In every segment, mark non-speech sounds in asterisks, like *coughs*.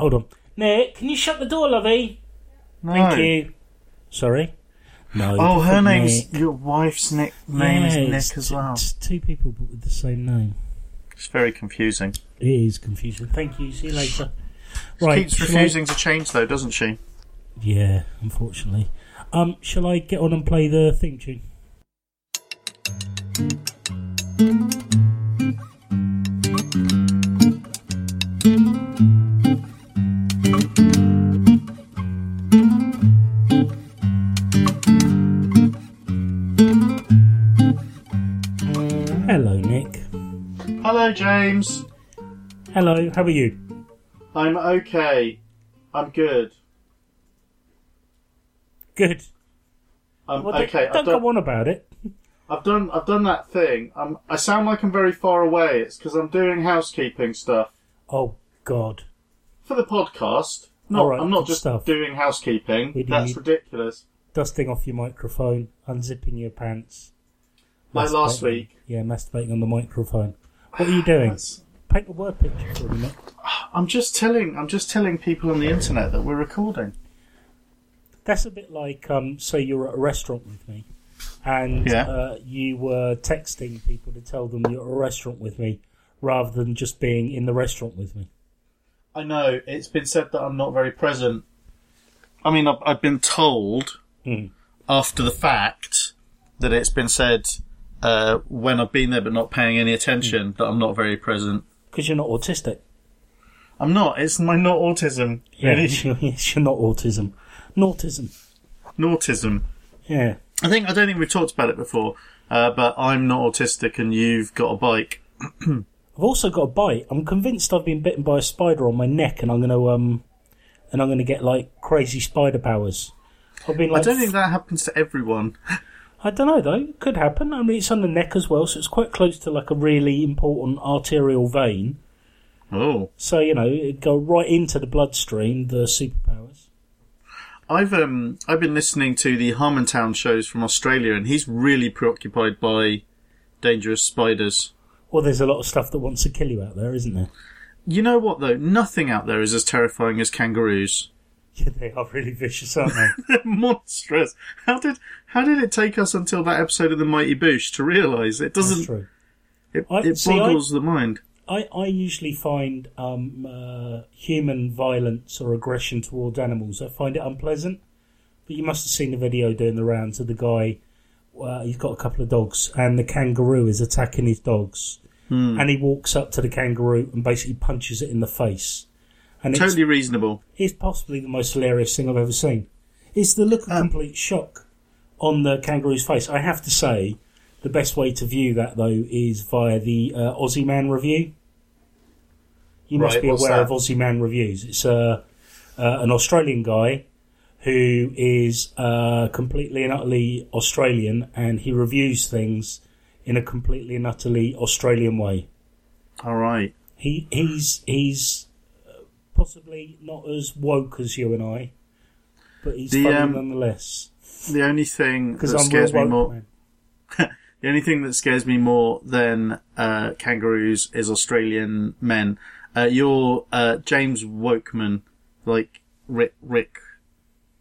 hold on. Nick, can you shut the door, lovey? No. Thank you. Sorry. No. Oh, her name's Nick. your wife's nick, name Yeah, is it's Nick as t- well. It's two people but with the same name. It's very confusing. It is confusing. Thank you. See you later. She Right. keeps shall I- refusing to change though, doesn't she? Yeah, unfortunately. Um, shall I get on and play the theme tune? Hello, James. Hello, how are you? I'm okay. I'm good. Good. I'm Well, don't- okay. Don't I've done, go on about it. I've done. I've done that thing. I'm, I sound like I'm very far away. It's because I'm doing housekeeping stuff Oh, God. for the podcast. Not. All right, I'm not good just stuff. doing housekeeping. We do That's need- ridiculous. Dusting off your microphone, unzipping your pants. Like last Masturbating. week. Yeah, masturbating on the microphone. What are you doing? Paint a word picture for. I'm just telling. I'm just telling people on the internet that we're recording. That's a bit like, um, say you're at a restaurant with me, and Yeah. uh, you were texting people to tell them you're at a restaurant with me, rather than just being in the restaurant with me. I know it's been said that I'm not very present. I mean, I've, I've been told Hmm. after the fact that it's been said uh, when I've been there but not paying any attention that I'm not very present. Because you're not autistic. I'm not. It's my not autism. Yeah, Really, *laughs* you're, yes, you're not autism. Nautism. nautism. Yeah. I think I don't think we've talked about it before, uh, but I'm not autistic, and you've got a bike. *clears throat* I've also got a bite. I'm convinced I've been bitten by a spider on my neck, and I'm going to um, and I'm going to get like crazy spider powers. I've been like, I don't think that happens to everyone. *laughs* I don't know though. It could happen. I mean, it's on the neck as well, so it's quite close to like a really important arterial vein. Oh, So you know, it'd go right into the bloodstream. The superpowers. I've um I've been listening to the Harmontown shows from Australia, and he's really preoccupied by dangerous spiders. Well, there's a lot of stuff that wants to kill you out there, isn't there? You know what though? Nothing out there is as terrifying as kangaroos. *laughs* Yeah, they are really vicious, aren't they? *laughs* They're monstrous. How did how did it take us until that episode of the Mighty Boosh to realise it doesn't? true. It, I- it see, I- boggles the mind. I, I usually find um, uh, human violence or aggression towards animals. I find it unpleasant. But you must have seen the video doing the rounds of the guy. Uh, he's got a couple of dogs, and the kangaroo is attacking his dogs. Hmm. And he walks up to the kangaroo and basically punches it in the face. And it's, Totally reasonable. it's possibly the most hilarious thing I've ever seen. It's the look of Um, complete shock on the kangaroo's face. I have to say, the best way to view that though is via the uh, Aussie Man review. You must Right, be aware that? of Aussie Man reviews. It's uh, uh, an Australian guy who is uh, completely and utterly Australian, and he reviews things in a completely and utterly Australian way. All right. He he's he's possibly not as woke as you and I, but he's The, funny um, nonetheless. The only thing that I'm scares me more, *laughs* the only thing that scares me more than uh, kangaroos is Australian men. Uh, you're uh, James Wokeman, like Rick Rick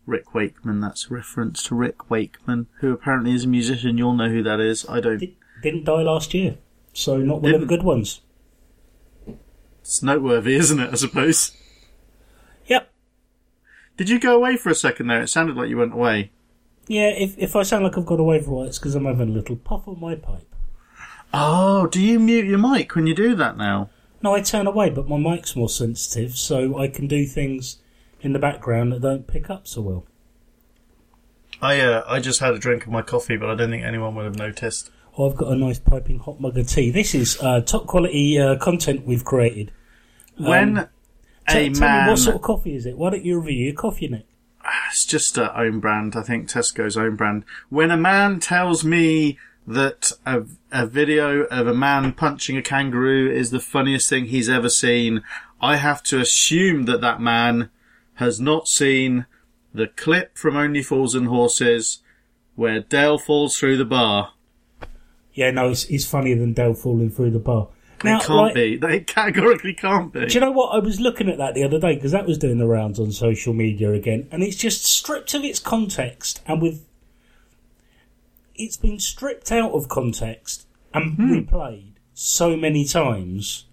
Rick Wakeman. That's a reference to Rick Wakeman, who apparently is a musician. You'll know who that is. I don't. Di- didn't die last year, so not one of the good ones. It's noteworthy, isn't it? I suppose. Did you go away for a second there? It sounded like you went away. Yeah, if if I sound like I've got away from a while, it's because I'm having a little puff on my pipe. Oh, do you mute your mic when you do that now? No, I turn away, but my mic's more sensitive, so I can do things in the background that don't pick up so well. I uh, I just had a drink of my coffee, but I don't think anyone would have noticed. Oh, I've got a nice piping hot mug of tea. This is uh, top quality uh, content we've created. When Um, a Tell, tell man, me what sort of coffee is it? Why don't you review your coffee, Nick? Ah, it's just a own brand. I think Tesco's own brand. When a man tells me that a, a video of a man punching a kangaroo is the funniest thing he's ever seen, I have to assume that that man has not seen the clip from Only Fools and Horses where Del falls through the bar. Yeah, no, it's, it's funnier than Del falling through the bar. Now, it can't like- be. It categorically can't be. Do you know what? I was looking at that the other day because that was doing the rounds on social media again, and it's just stripped of its context and with. It's been stripped out of context and hmm. replayed so many times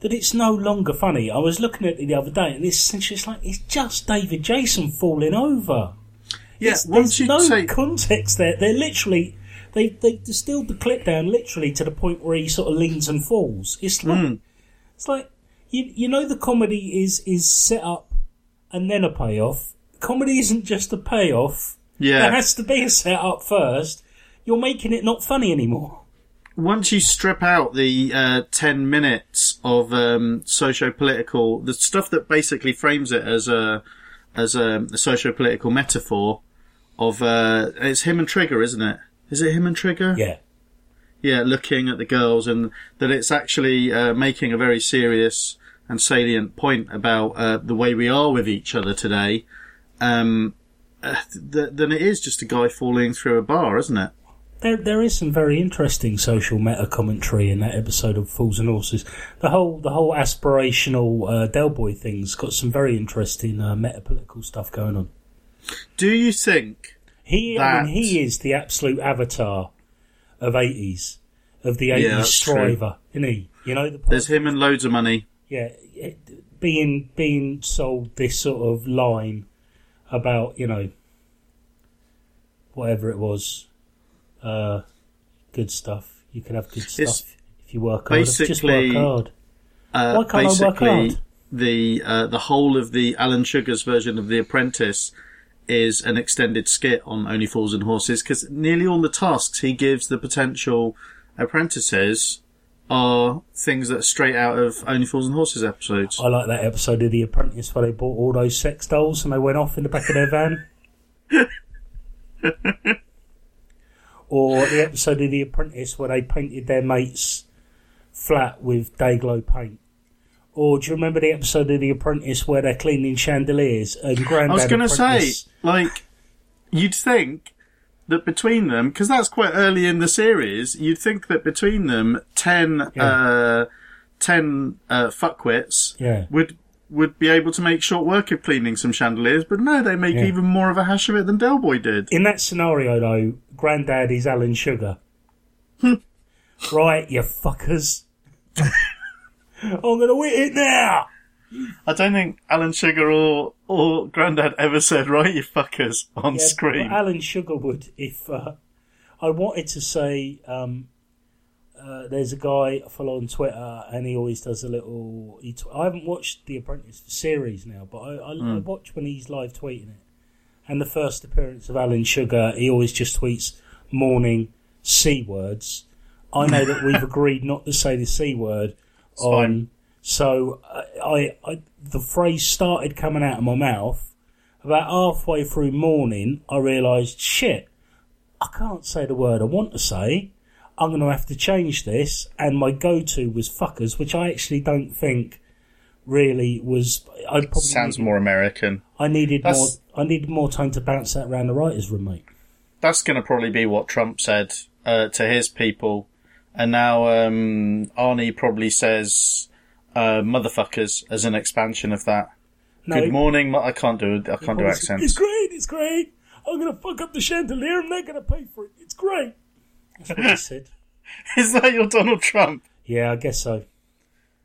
that it's no longer funny. I was looking at it the other day, and it's essentially it's like it's just David Jason falling over. yeah, It's- once you no take context there. They're literally they they distilled the clip down literally to the point where he sort of leans and falls. It's like Hmm. it's like you you know the comedy is is set up and then a payoff. Comedy isn't just a payoff. yeah, There has to be a set up first. You're making it not funny anymore. once you strip out the uh, 10 minutes of um, socio-political the stuff that basically frames it as a as a, a socio-political metaphor of uh, it's him and trigger isn't it is it him and trigger Yeah. yeah looking at the girls and that it's actually uh, making a very serious and salient point about uh, the way we are with each other today um, uh, th- then it is just a guy falling through a bar isn't it There, there is some very interesting social meta commentary in that episode of Fools and Horses. The whole, the whole aspirational uh, Del Boy thing's got some very interesting uh, meta political stuff going on. do you think He, I mean, he is the absolute avatar of eighties, of the eighties Yeah, that's true. striver, isn't he? You know, the there's him and loads of money yeah, it- being being sold this sort of line about you know whatever it was, uh, good stuff. You can have good stuff It's if you work hard. Just work hard. Uh, Why can't I work basically, hard? the uh, the whole of the Alan Sugar's version of The Apprentice is an extended skit on Only Fools and Horses because nearly all the tasks he gives the potential apprentices are things that are straight out of Only Fools and Horses episodes. I like that episode of The Apprentice where they bought all those sex dolls and they went off in the back of their van. *laughs* or the episode of The Apprentice where they painted their mates flat with Dayglow paint. Or do you remember the episode of The Apprentice where they're cleaning chandeliers and I Grandad was going to say, like, you'd think that between them, because that's quite early in the series, you'd think that between them, 10, Yeah. uh, 10 uh, fuckwits Yeah. would would be able to make short work of cleaning some chandeliers, but no, they make Yeah. even more of a hash of it than Del Boy did. In that scenario, though, Grandad is Alan Sugar. right, you fuckers. *laughs* *laughs* I'm gonna win it now! I don't think Alan Sugar or or Grandad ever said, "Right, you fuckers," on Yeah, screen. Alan Sugar would if uh, I wanted to say um, uh, there's a guy I follow on Twitter and he always does a little. He tw- I haven't watched The Apprentice series now, but I, I, I watch when he's live tweeting it. And the first appearance of Alan Sugar, he always just tweets morning c words. I know that we've *laughs* agreed not to say the c word on. fine. So I, I, I, the phrase started coming out of my mouth. About halfway through morning, I realised, shit, I can't say the word I want to say. I'm going to have to change this. And my go-to was fuckers, which I actually don't think really was. I probably Sounds needed, more American. I needed more. I needed more time to bounce that around the writers' room, mate. That's going to probably be what Trump said uh, to his people, and now um, Arnie probably says uh, "motherfuckers" as an expansion of that. No, Good morning. I can't do I can't do accents. It's great. It's great. I'm going to fuck up the chandelier. and they're going to pay for it. It's great. That's what he *laughs* said. Is that your Donald Trump? Yeah, I guess so.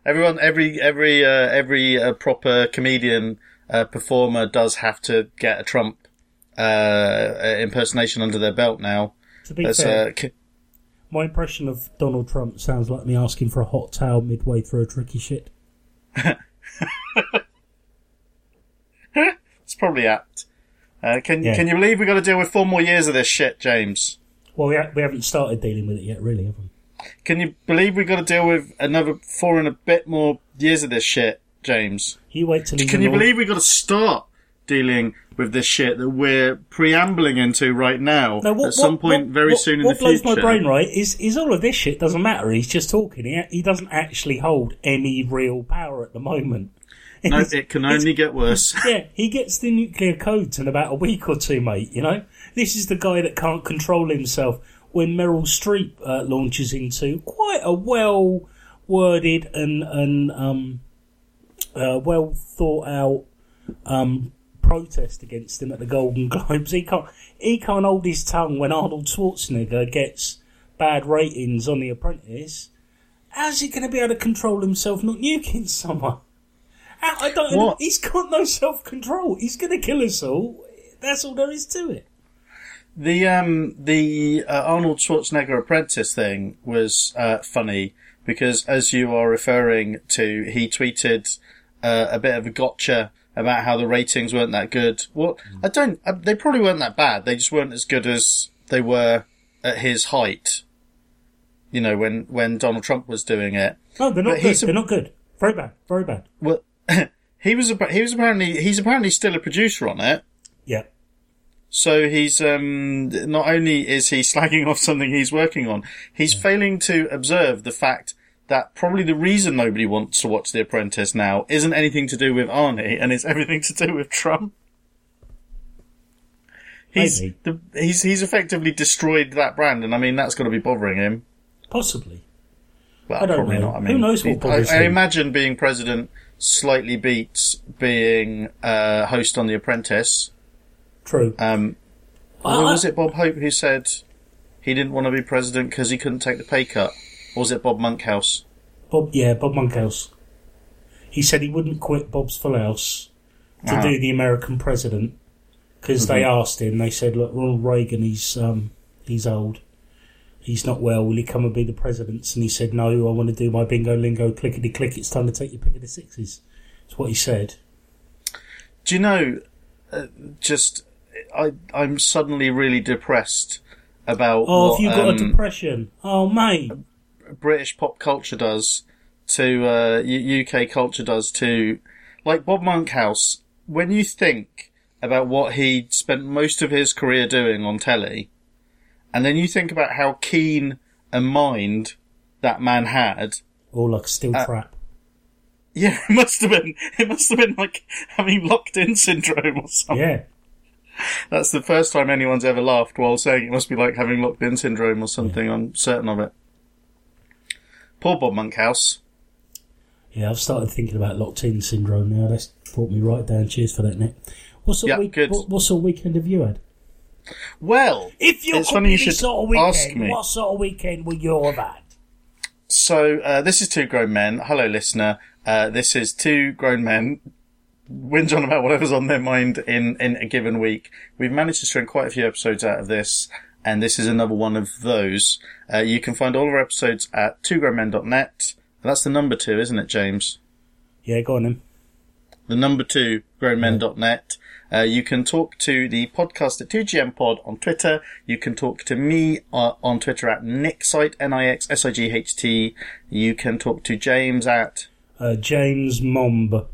Everyone, every every uh, every uh, proper comedian uh, performer does have to get a Trump uh, impersonation under their belt now. To be That's, fair, uh, my impression of Donald Trump sounds like me asking for a hot towel midway through a tricky shit. *laughs* it's probably apt. Uh, can Yeah. can you believe we've got to deal with four more years of this shit, James? Well, we, ha- we haven't started dealing with it yet, really, have we? Can you believe we've got to deal with another four and a bit more years of this shit, James? You wait till Can you believe we've got to start dealing with this shit that we're preambling into right now No, what, at some what- point what- very soon in the future. what blows my brain right is is all of this shit doesn't matter. He's just talking. He, he doesn't actually hold any real power at the moment. *laughs* No, It's- it can only get worse. *laughs* yeah, he gets the nuclear codes in about a week or two, mate. You know, this is the guy that can't control himself when Meryl Streep uh, launches into quite a well worded and and um, uh, well thought out um, protest against him at the Golden *laughs* Globes. He can't he can't hold his tongue when Arnold Schwarzenegger gets bad ratings on The Apprentice. How's he going to be able to control himself not nuking *laughs* someone? I don't. What? He's got no self control. He's going to kill us all. That's all there is to it. The um the uh, Arnold Schwarzenegger apprentice thing was uh, funny because as you are referring to, he tweeted uh, a bit of a gotcha about how the ratings weren't that good. Well, I don't. Uh, they probably weren't that bad. They just weren't as good as they were at his height. You know, when when Donald Trump was doing it. No, they're not But good. They're not good. Very bad. Very bad. Well, *laughs* he was. He was apparently he's apparently still a producer on it. Yeah. So he's um, not only is he slagging *laughs* off something he's working on, he's failing to observe the fact that probably the reason nobody wants to watch The Apprentice now isn't anything to do with Arnie, and it's everything to do with Trump. He's the, he's he's effectively destroyed that brand, and I mean that's got to be bothering him. Possibly. Well, I don't probably know. not. I Who knows what I, bothers I him? imagine being president slightly beats being uh, host on The Apprentice. True. Um, I- or was it Bob Hope who said he didn't want to be president because he couldn't take the pay cut? Or was it Bob Monkhouse? Bob, yeah, Bob Monkhouse. He said he wouldn't quit Bob's Full House to Ah. do the American president because they Mm-hmm. asked him. They said, "Look, Ronald Reagan, he's um, he's old, he's not well. Will he come and be the president?" And he said, "No, I want to do my bingo lingo clickety click. It's time to take your pick of the sixes. That's what he said. Do you know, uh, just, I, I'm suddenly really depressed about Oh, what have you got um, a depression? Oh, mate. British pop culture does to, uh, UK culture does to, like Bob Monkhouse, when you think about what he spent most of his career doing on telly, and then you think about how keen a mind that man had, Or like a steel Uh, trap. *laughs* Yeah, it must have been. It must have been like having locked in syndrome or something. Yeah. That's the first time anyone's ever laughed while saying it must be like having locked in syndrome or something. I'm certain of it. Poor Bob Monkhouse. Yeah, I've started thinking about locked in syndrome now. That's brought me right down. Cheers for that, Nick. What sort, Yeah, of week, good. What, what sort of weekend have you had? Well, If you It's funny you should sort of ask weekend, me. what sort of weekend were you have so uh, this is two grown men. Hello, listener. Uh, this is two grown men whinge on about whatever's on their mind in in a given week. We've managed to string quite a few episodes out of this. And this is another one of those. Uh, you can find all of our episodes at twogrownmen.net. That's the number two, isn't it, James? Yeah, go on then. the number two, grownmen.net. Uh, you can talk to the podcast at 2GM Pod on Twitter. You can talk to me uh, on Twitter at Nixsight, N-I-X-S-I-G-H-T. You can talk to James at Uh, James Momb.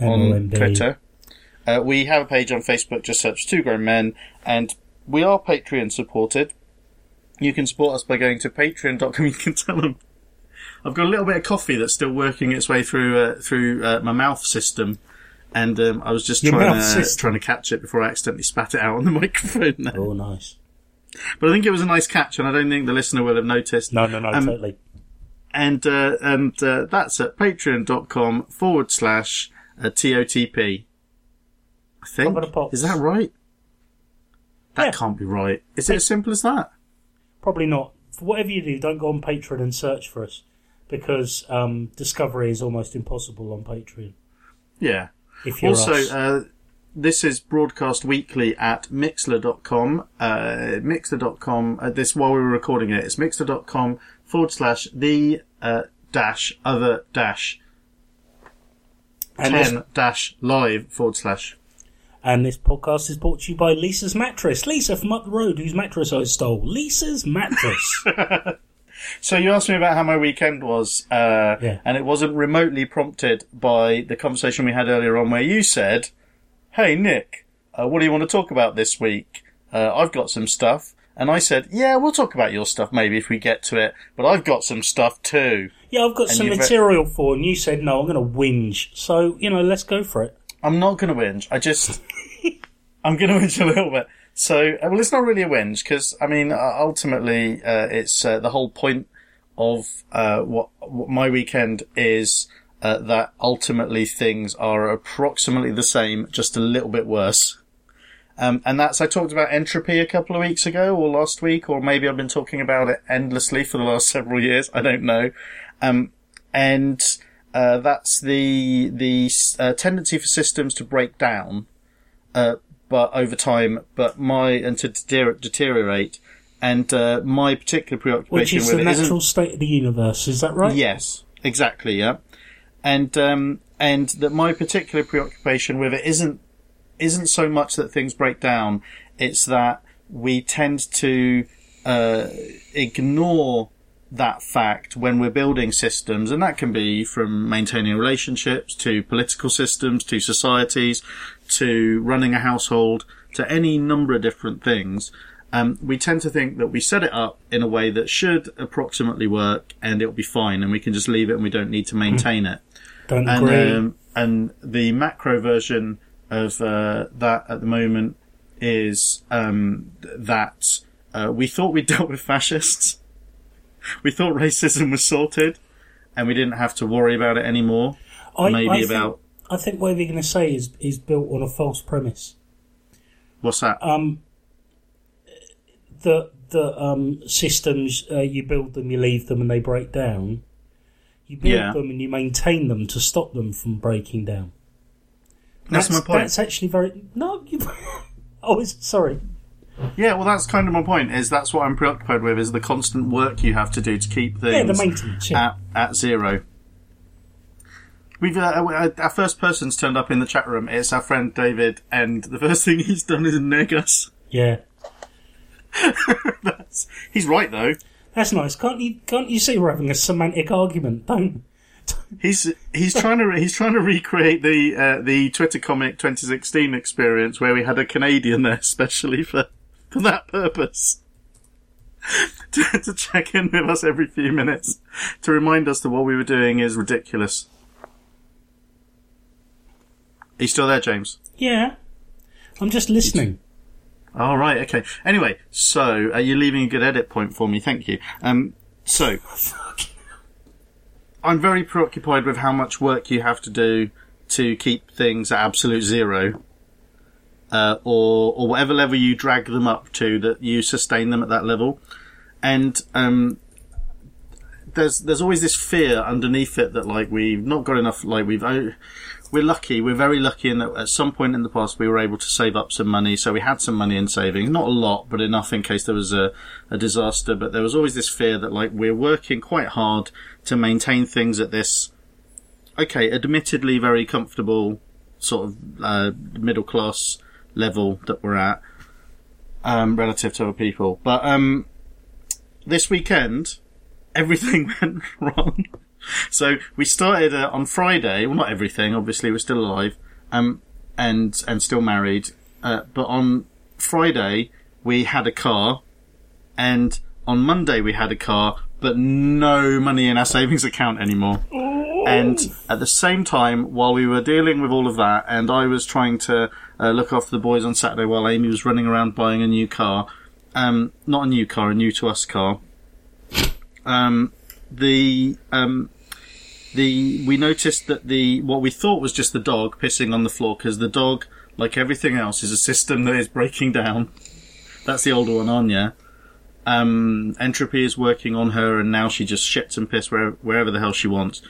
on Twitter. Uh, we have a page on Facebook, just search Two Grown Men, and we are Patreon supported. You can support us by going to patreon.com. *laughs* You can tell them. I've got a little bit of coffee that's still working its way through uh, through uh, my mouth system, and um, I was just Your trying to system? trying to catch it before I accidentally spat it out on the *laughs* microphone. There. Oh, nice. But I think it was a nice catch, and I don't think the listener will have noticed. No, no, no, Um, totally. And uh, and uh, that's at patreon.com forward slash uh, TOTP. I think. Top of the pops. Is that right? That Yeah. can't be right. Is it as simple as that? Probably not. For whatever you do, don't go on Patreon and search for us because um, discovery is almost impossible on Patreon. Yeah. If you're Also, us. uh, this is broadcast weekly at mixlr.com. Uh, mixlr.com, uh, this while we were recording it, it's mixlr.com forward slash the uh, dash other dash and, 10 dash live forward slash. And this podcast is brought to you by Lisa's Mattress. Lisa from up the road, whose mattress I stole. Lisa's Mattress. *laughs* So you asked me about how my weekend was, uh, Yeah. and it wasn't remotely prompted by the conversation we had earlier on where you said, Hey Nick, uh, what do you want to talk about this week? Uh, I've got some stuff. And I said, yeah, we'll talk about your stuff maybe if we get to it, but I've got some stuff too. yeah, I've got And some re- material for, and you said no. I'm going to whinge. So you know, let's go for it. I'm not going to whinge. I just, I'm going to whinge a little bit. So, uh, well, it's not really a whinge because, I mean, ultimately, uh, it's uh, the whole point of uh, what, what my weekend is uh, that ultimately things are approximately the same, just a little bit worse. Um, and that's, I talked about entropy a couple of weeks ago or last week, or maybe I've been talking about it endlessly for the last *laughs* several years. I don't know. Um, and, uh, that's the, the, uh, tendency for systems to break down, uh, but over time, but my, and to deteriorate. And, uh, my particular preoccupation Which is with the it natural isn't- state of the universe, is that right? Yes, exactly. Yeah, and um, and that my particular preoccupation with it isn't isn't so much that things break down. It's that we tend to uh, ignore that fact when we're building systems, and that can be from maintaining relationships to political systems to societies to running a household to any number of different things. Um, we tend to think that we set it up in a way that should approximately work and it'll be fine and we can just leave it and we don't need to maintain it. *laughs* Don't And, agree. um, and the macro version of uh, that at the moment is um, that uh, we thought we *laughs* dealt with fascists. *laughs* We thought racism was sorted and we didn't have to worry about it anymore. I, maybe I think- about- I think what you're going to say is is built on a false premise. What's that? Um, the the um, systems uh, you build them, you leave them, and they break down. You build Yeah. them and you maintain them to stop them from breaking down. That's my point. That's actually very no. You, *laughs* oh, sorry. Yeah, well, that's kind of my point. Is that's what I'm preoccupied with? Is the constant work you have to do to keep things Yeah, the maintenance. Yeah. at at zero. We've uh, our first person's turned up in the chat room. It's our friend David, and the first thing *laughs* he's done is neg us. yeah. *laughs* That's, he's right though. That's nice. Can't you? Can't you see we're having a semantic argument? *laughs* Don't. He's he's trying to he's trying to recreate the uh, the Twitter comic 2016 experience where we had a Canadian there specially for for that purpose. *laughs* to, to check in with us every few minutes to remind us that what we were doing is ridiculous. Are you still there, James? Yeah. I'm just listening. All right, okay. Anyway, so uh, you're leaving a good edit point for me. Thank you. Um, so *laughs* I'm very preoccupied with how much work you have to do to keep things at absolute zero, uh, or or whatever level you drag them up to that you sustain them at that level, and um, there's there's always this fear underneath it that like we've not got enough like we've oh, we're lucky we're very lucky in that at some point in the past we were able to save up some money so we had some money in savings. Not a lot but enough in case there was a, a disaster. But there was always this fear that like we're working quite hard to maintain things at this okay admittedly very comfortable sort of uh, middle class level that we're at um, relative to other people but um, this weekend everything *laughs* went wrong. So we started uh, on Friday. Well, not everything. Obviously, we're still alive, um, and and still married. Uh, but on Friday we had a car, and on Monday we had a car, but no money in our savings account anymore. And at the same time, while we were dealing with all of that, and I was trying to uh, look after the boys on Saturday while Amy was running around buying a new car, um, not a new car, a new to us car. Um, the um, the we noticed that the what we thought was just the dog pissing on the floor because the dog, like everything else, is a system that is breaking down. That's the older one, Anya. Um, entropy is working on her, and now she just shits and piss wherever, wherever the hell she wants.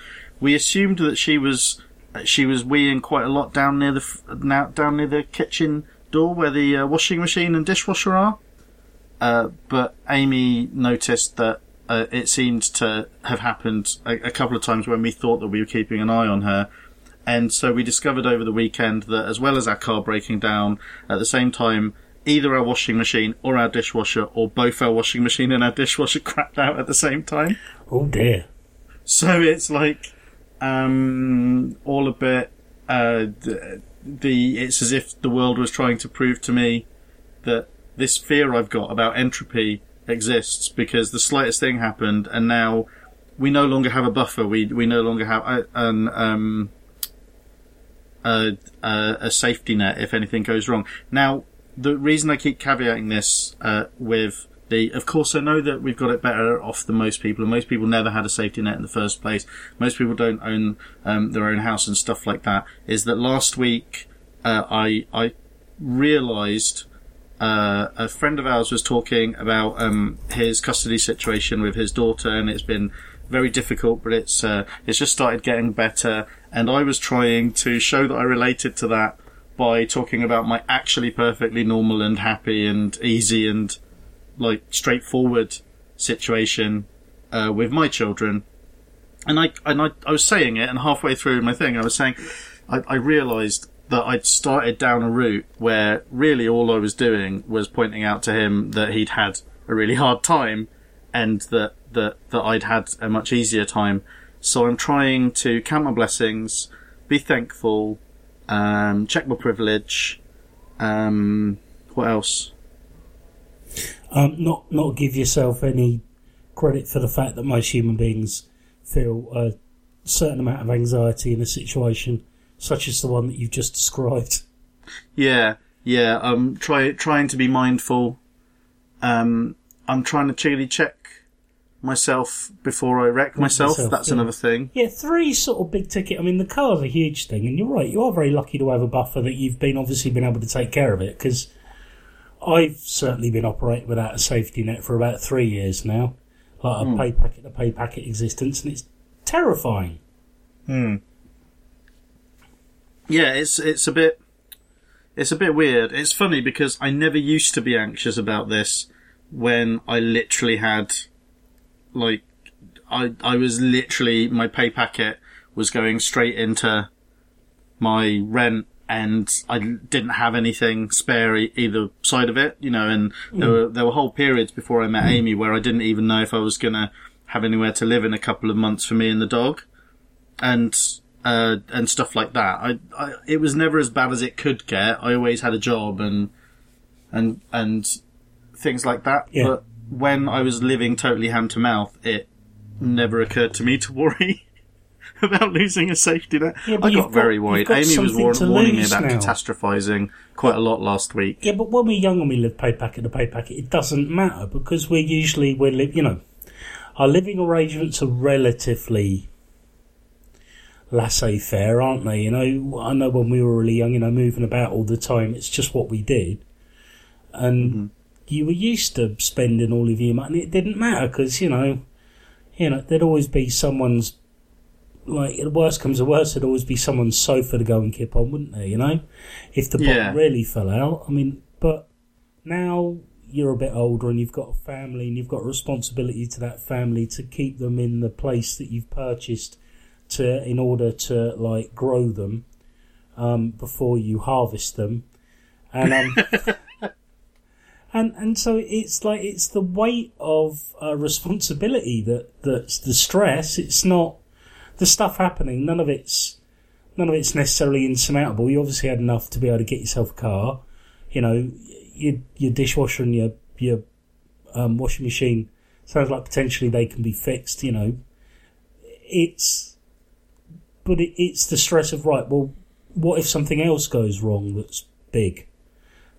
We assumed that she was she was weeing quite a lot down near the now down near the kitchen door where the uh, washing machine and dishwasher are. Uh, but Amy noticed that uh, it seemed to have happened a, a couple of times when we thought that we were keeping an eye on her. And so we discovered over the weekend that as well as our car breaking down, at the same time, either our washing machine or our dishwasher or both our washing machine and our dishwasher *laughs* crapped out at the same time. Oh dear. So it's like, um, all a bit, uh, the, it's as if the world was trying to prove to me that this fear I've got about entropy exists because the slightest thing happened and now we no longer have a buffer. We, we no longer have a, an, um, a, a, a safety net if anything goes wrong. Now, the reason I keep caveating this, uh, with Of course, I know that we've got it better off than most people, and most people never had a safety net in the first place. Most people don't own um, their own house and stuff like that. Is that last week uh, I I realised uh, a friend of ours was talking about um, his custody situation with his daughter, and it's been very difficult, but it's uh, it's just started getting better. And I was trying to show that I related to that by talking about my actually perfectly normal and happy and easy and like straightforward situation uh, with my children. And I and I, I was saying it, and halfway through my thing, I was saying I, I realised that I'd started down a route where really all I was doing was pointing out to him that he'd had a really hard time and that, that, that I'd had a much easier time. So I'm trying to count my blessings, be thankful, um, check my privilege, um, what else? Um, not not give yourself any credit for the fact that most human beings feel a certain amount of anxiety in a situation such as the one that you've just *laughs* described. Yeah, yeah. I'm try, trying to be mindful. Um, I'm trying to really check myself before I wreck myself. myself, That's yeah. another thing. Yeah, three sort of big ticket. I mean, the car's a huge thing, and you're right. You are very lucky to have a buffer that you've been obviously been able to take care of it because I've certainly been operating without a safety net for about three years now, like a pay packet to pay packet existence, and it's terrifying. Hmm. Yeah, it's it's a bit it's a bit weird. It's funny because I never used to be anxious about this when I literally had like I I was literally my pay packet was going straight into my rent and I didn't have anything spare e- either side of it, you know, and there were there were whole periods before I met Amy where I didn't even know if I was gonna have anywhere to live in a couple of months for me and the dog. And uh, and stuff like that. I, I, it was never as bad as it could get. I always had a job and and and things like that. Yeah. But when I was living totally hand to mouth, it never occurred to me to worry *laughs* about losing a safety net. Yeah, I you've got very worried. Amy was war- warning me about now. catastrophizing quite a lot last week. Yeah, but when we're young and we live pay packet to pay packet, it doesn't matter because we're usually we're li- you know our living arrangements are relatively laissez faire, aren't they? You know, I know when we were really young, you know, moving about all the time, it's just what we did, and mm-hmm. you were used to spending all of your money. It didn't matter because you know, you know, there'd always be someone's. Like, the worst comes to worst, there'd always be someone's sofa to go and kip on, wouldn't there? You know, if the Yeah. bottom really fell out. I mean, but now you're a bit older and you've got a family and you've got a responsibility to that family to keep them in the place that you've purchased to in order to like grow them um, before you harvest them and um, *laughs* and and so it's like it's the weight of uh, responsibility that that's the stress it's not the stuff happening none of it's none of it's necessarily insurmountable you obviously had enough to be able to get yourself a car you know your your dishwasher and your your um, washing machine sounds like potentially they can be fixed. You know, it's but it, it's the stress of right. Well, what if something else goes wrong that's big?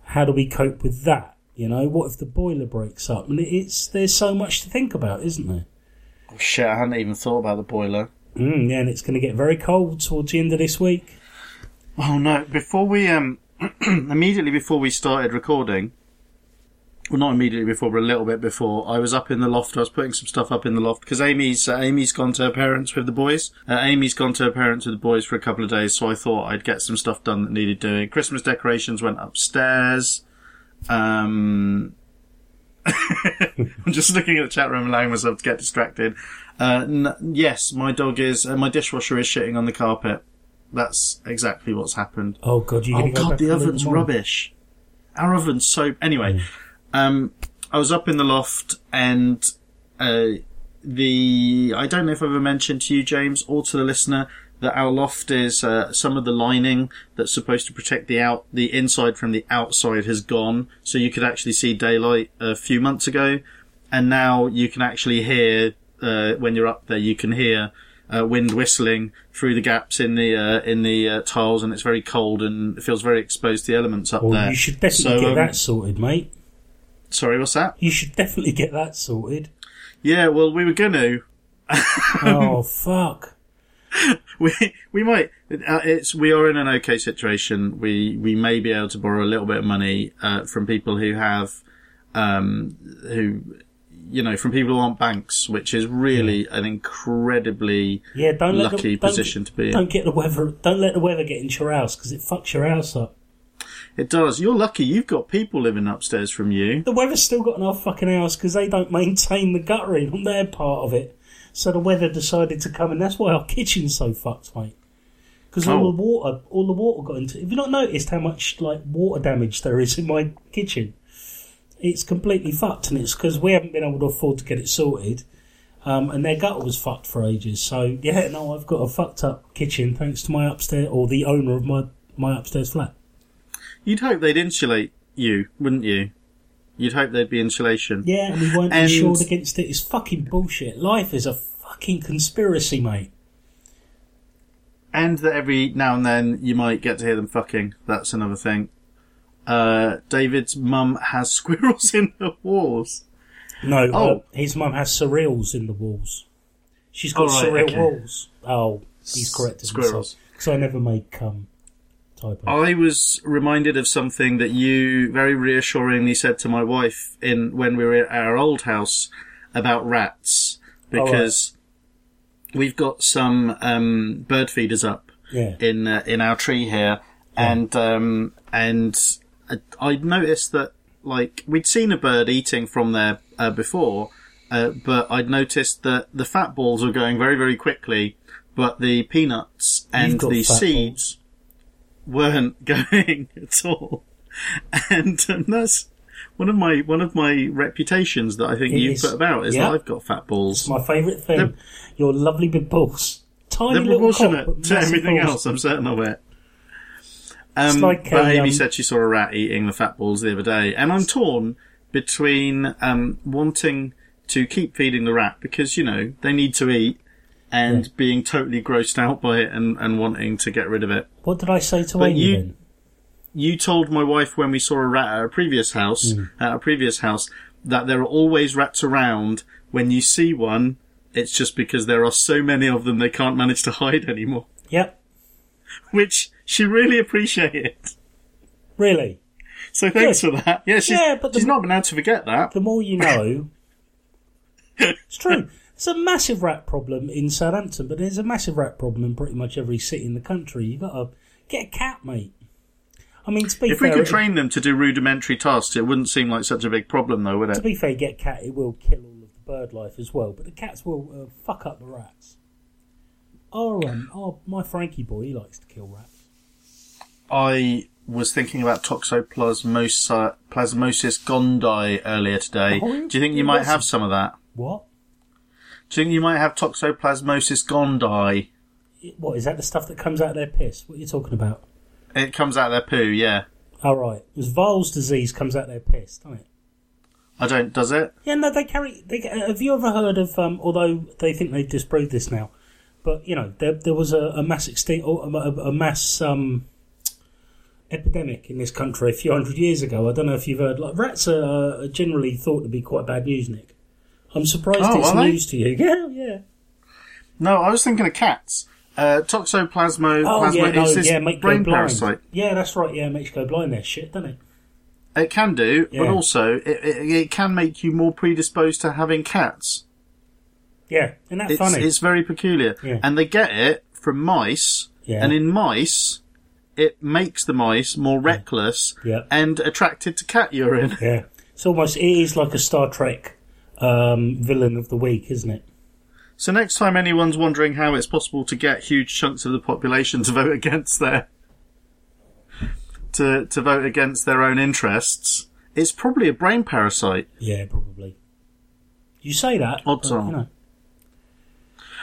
How do we cope with that? You know, what if the boiler breaks up? And it's there's so much to think about, isn't there? Oh, shit, I hadn't even thought about the boiler. Mm, yeah, and it's going to get very cold towards the end of this week. Oh no! Before we um, *clears throat* immediately before we started recording, well, not immediately before, but a little bit before, I was up in the loft. I was putting some stuff up in the loft because Amy's uh, Amy's gone to her parents with the boys. Uh, Amy's gone to her parents with the boys for a couple of days, so I thought I'd get some stuff done that needed doing. Christmas decorations went upstairs. Um, *laughs* I'm just looking at the chat room, allowing myself to get distracted. Uh, n- yes, my dog is. Uh, my dishwasher is shitting on the carpet. That's exactly what's happened. Oh god, you're Oh go god, the oven's rubbish. Our oven's so. Anyway, um, I was up in the loft and uh, the. I don't know if I've ever mentioned to you, James, or to the listener, that our loft is uh, some of the lining that's supposed to protect the out the inside from the outside has gone, so you could actually see daylight a few months ago, and now you can actually hear uh, when you're up there. You can hear uh, wind whistling through the gaps in the uh, in the uh, tiles, and it's very cold and it feels very exposed to the elements up Well, there. you should definitely So, get um, that sorted, mate. Sorry, what's that? You should definitely get that sorted. Yeah, well, we were going to. oh *laughs* fuck! We we might. Uh, it's we are in an okay situation. We we may be able to borrow a little bit of money uh, from people who have, um, who, you know, from people who aren't banks, which is really an incredibly Yeah, don't let lucky the, don't, position to be in. Don't get the weather. Don't let the weather get into your house because it fucks your house up. It does. You're lucky. You've got people living upstairs from you. The weather's still got in our fucking house because they don't maintain the guttering on their part of it. So the weather decided to come, and that's why our kitchen's so fucked, mate. Because all Oh. the water, all the water got into. Have you not noticed how much like water damage there is in my kitchen? It's completely fucked, and it's because we haven't been able to afford to get it sorted. Um, and their gutter was fucked for ages. So yeah, no, I've got a fucked up kitchen thanks to my upstairs or the owner of my my upstairs flat. You'd hope they'd insulate you, wouldn't you? You'd hope there'd be insulation. Yeah, and we weren't And- insured against it. It's fucking bullshit. Life is a fucking conspiracy, mate. And that every now and then you might get to hear them fucking. That's another thing. Uh, David's mum has *laughs* squirrels in her walls. No, Oh. uh, his mum has surreals in the walls. She's got Oh, right, surreal okay. walls. Oh, he's corrected Squirrels. Because I never make um, typo. I was reminded of something that you very reassuringly said to my wife in when we were at our old house about rats because we've got some um, bird feeders up yeah. in uh, in our tree here, and um, and I'd noticed that like we'd seen a bird eating from there uh, before, uh, but I'd noticed that the fat balls were going very very quickly, but the peanuts and the seeds weren't *laughs* going at all, and um, that's. One of my one of my reputations that I think It you is. put about is Yeah. that I've got fat balls. It's my favourite thing. They're- Your lovely big balls. Tiny little proportionate but to everything balls. else. I'm certain of it. Um, It's like but a, Amy um, said she saw a rat eating the fat balls the other day, and I'm torn between um, wanting to keep feeding the rat because you know they need to eat, and being totally grossed out by it and, and wanting to get rid of it. What did I say to But Amy you- then? You told my wife when we saw a rat at a previous house, Mm. at a previous house, that there are always rats around. When you see one, it's just because there are so many of them they can't manage to hide anymore. Yep. *laughs* Which she really appreciated. Really. So thanks for that. Yeah, she's, Yeah, but she's not been able to forget that. The more you know. *laughs* it's true. It's a massive rat problem in Southampton, but there's a massive rat problem in pretty much every city in the country. You've got to get a cat, mate. I mean, to be If we fair, could train them to do rudimentary tasks, it wouldn't seem like such a big problem, though, would it? to be fair, get a cat, it will kill all of the bird life as well, but the cats will uh, fuck up the rats. Oh, um, oh, my Frankie boy, he likes to kill rats. I was thinking about Toxoplasmosis plasmosis gondii earlier today. Oh, Do you think you might have some of that? What? Do you think you might have Toxoplasmosis gondii? What is that? The stuff that comes out of their piss? What are you talking about? It comes out of their poo, yeah. All right, because Weil's disease comes out of their piss, doesn't it? I don't, does it? Yeah, no, they carry. They, have you ever heard of? Um, although they think they've disproved this now, but you know, there there was a, a mass extinct, or a, a, a mass um, epidemic in this country a few hundred years ago. I don't know if you've heard. Like rats are, are generally thought to be quite bad news, Nick. I'm surprised Oh, it's news to you. *laughs* Yeah, yeah. No, I was thinking of cats. Uh, Toxoplasmo Oh plasma yeah, no, yeah, make you brain go blind. parasite. Yeah, that's right. Yeah, it makes you go blind. There, shit, doesn't it? It can do, but also it, it, it can make you more predisposed to having cats. Yeah, isn't that It's, funny? it's very peculiar. Yeah. And they get it from mice, yeah, and in mice, it makes the mice more reckless yeah, and attracted to cat urine. *laughs* yeah. It's almost it is like a Star Trek um, villain of the week, isn't it? So next time anyone's wondering how it's possible to get huge chunks of the population to vote against their to to vote against their own interests, it's probably a brain parasite. Yeah, probably. You say that, Odds but, are. you know,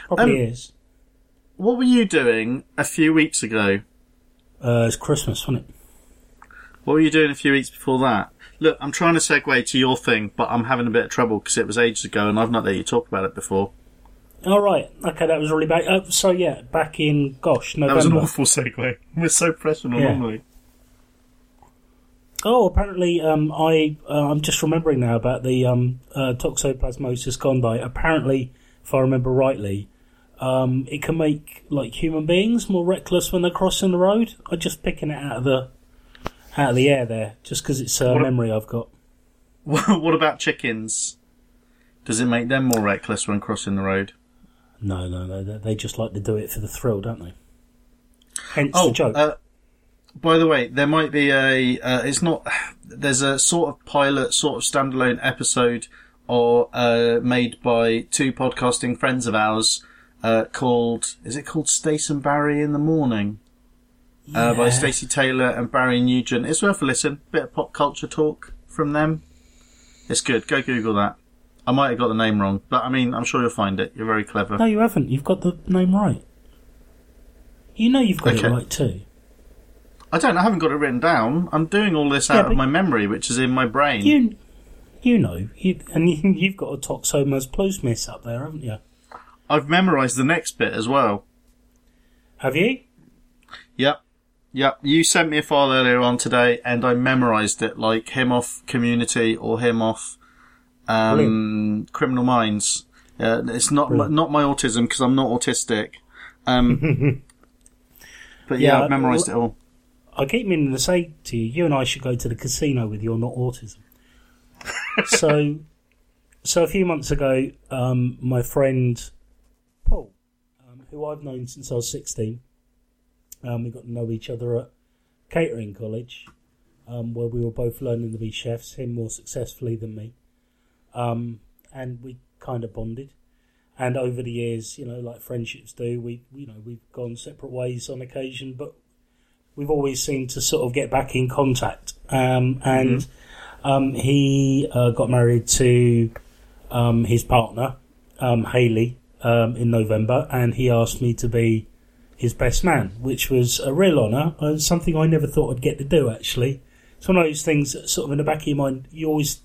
probably Um, is. What were you doing a few weeks ago? Uh, it's Christmas, wasn't it? What were you doing a few weeks before that? Look, I'm trying to segue to your thing, but I'm having a bit of trouble because it was ages ago and I've not let you talk about it before. All right. Okay, that was really bad. Uh, so yeah, back in gosh no. That was an awful segue. *laughs* We're so professional Yeah. normally. Oh, apparently, um, I uh, I'm just remembering now about the um, uh, Toxoplasmosis gondii. Apparently, if I remember rightly, um, it can make like human beings more reckless when they're crossing the road. I'm just picking it out of the out of the air there, just because it's a What memory I've got. *laughs* what about chickens? Does it make them more reckless when crossing the road? No, no, no. They, they just like to do it for the thrill, don't they? Hence Oh, the joke. uh, by the way, there might be a. Uh, it's not. *sighs* There's a sort of pilot, sort of standalone episode, or uh, made by two podcasting friends of ours, uh, called. Is it called Stace and Barry in the Morning? Uh, by Yeah. Stacey Taylor and Barry Nugent. It's worth a listen. Bit of pop culture talk from them. It's good. Go Google that. I might have got the name wrong, but I mean, I'm sure you'll find it. You're very clever. No, you haven't. You've got the name right. You know you've got Okay. it right too. I don't. I haven't got it written down. I'm doing all this Yeah, out of my memory, which is in my brain. You, you know, you, and you, *laughs* you've got a Toxomas plusmis up there, haven't you? I've memorised the next bit as well. Have you? Yep. Yep. You sent me a file earlier on today and I memorised it like him off Community or him off um, Criminal Minds. Uh, it's not my, not my autism because I'm not autistic. Um, *laughs* but yeah, Yeah, I've memorised it all. I keep meaning to say to you, you and I should go to the casino with your not autism. *laughs* so, so a few months ago, um, my friend who I've known since I was sixteen, um, we got to know each other at catering college, um, where we were both learning to be chefs. Him more successfully than me, um, and we kind of bonded. And over the years, you know, like friendships do, we, you know, we've gone separate ways on occasion, but we've always seemed to sort of get back in contact. Um, and um, he uh, got married to um, his partner, um, Haley, um, in November, and he asked me to be his best man, which was a real honour. and something I never thought I'd get to do. Actually, it's one of those things that sort of in the back of your mind. You always,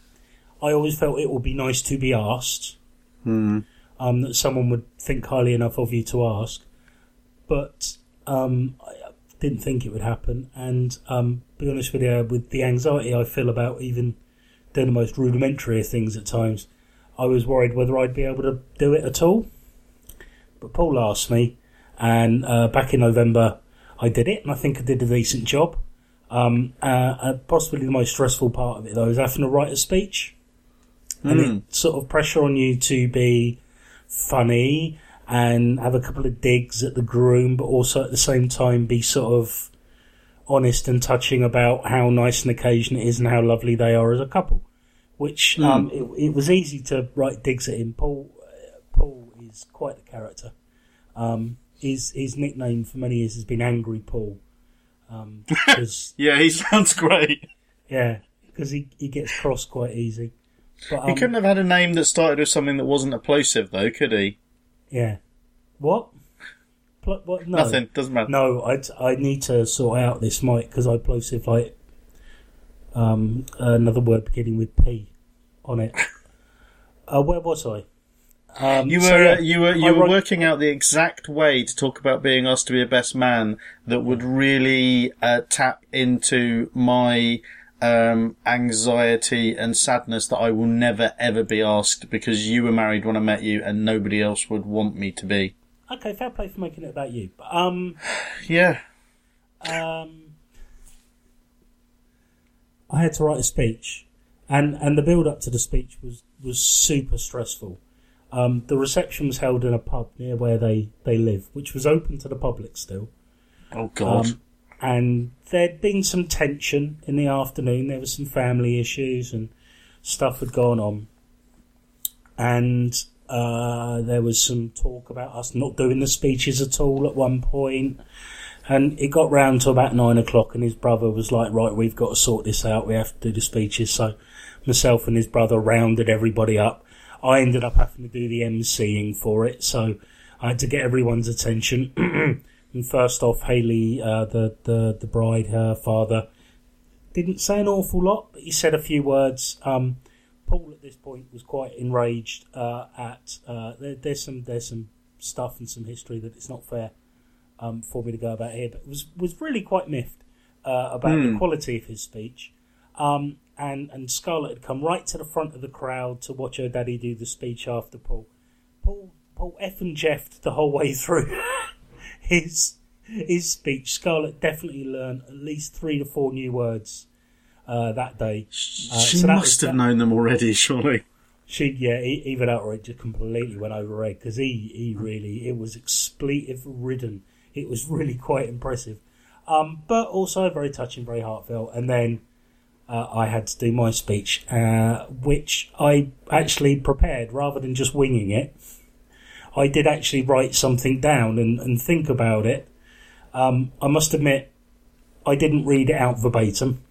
I always felt it would be nice to be asked. Hmm. Um, that someone would think highly enough of you to ask, but um, I didn't think it would happen. And um, be honest with you, with the anxiety I feel about even doing the most rudimentary of things at times, I was worried whether I'd be able to do it at all. But Paul asked me, and uh, back in November, I did it, and I think I did a decent job. Um, uh, uh, possibly the most stressful part of it, though, is having to write a speech. And Hmm. it sort of pressure on you to be funny and have a couple of digs at the groom, but also at the same time be sort of honest and touching about how nice an occasion it is and how lovely they are as a couple. Which Hmm. um, it, it was easy to write digs at him. Paul is quite a character. Um, his his nickname for many years has been Angry Paul. Um, *laughs* Yeah, he sounds great. yeah, because he, he gets cross quite easy. But he um, couldn't have had a name that started with something that wasn't a plosive, though, could he? Yeah. What? Pl- what? No. Nothing. Doesn't matter. No, I I need to sort out this mic because I plosive like um another word beginning with P on it. *laughs* uh, where was I? Um, You were so, yeah, you were I you were wrote- working out the exact way to talk about being asked to be a best man that would really uh, tap into my um, anxiety and sadness that I will never ever be asked because you were married when I met you and nobody else would want me to be. Okay, fair play for making it about you. But um *sighs* Yeah. um I had to write a speech, and and the build up to the speech was was super stressful. Um, the reception was held in a pub near where they they live, which was open to the public still. Oh God. Um, and there'd been some tension in the afternoon. There was some family issues and stuff had gone on. And uh, there was some talk about us not doing the speeches at all at one point. And it got round to about nine o'clock, and his brother was like, "Right, we've got to sort this out. We have to do the speeches." So, myself and his brother rounded everybody up. I ended up having to do the emceeing for it, so I had to get everyone's attention. *clears throat* and first off, Haley, uh, the the the bride, her father, didn't say an awful lot, but he said a few words. Um, Paul at this point was quite enraged uh, at uh, there, there's some there's some stuff and some history that it's not fair um, for me to go about here, but was was really quite miffed uh, about the Hmm. quality of his speech. Um, and and Scarlett had come right to the front of the crowd to watch her daddy do the speech after Paul. Paul Paul F and Jeff the whole way through *laughs* his his speech. Scarlett definitely learned at least three to four new words uh, that day. Uh, she so that must have that- known them already, surely. She yeah, he, even outright just completely went over head because he he really it was expletive ridden. It was really quite impressive, um, but also very touching, very heartfelt. And then uh, I had to do my speech, uh, which I actually prepared rather than just winging it. I did actually write something down and, and think about it. Um, I must admit, I didn't read it out verbatim,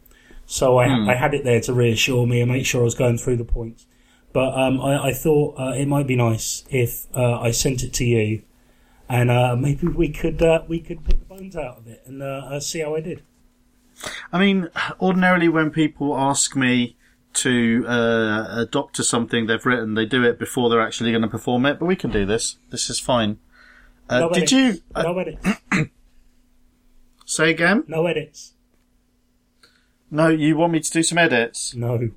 so I, I had it there to reassure me and make sure I was going through the points. But um, I, I thought uh, it might be nice if uh, I sent it to you, and uh, maybe we could uh, we could pick the bones out of it and see how I did. I mean, ordinarily when people ask me to uh, adopt to something they've written, they do it before they're actually going to perform it. But we can do this. This is fine. Uh, No did you uh, No edits. *clears throat* say again? No edits. No, you want me to do some edits? No.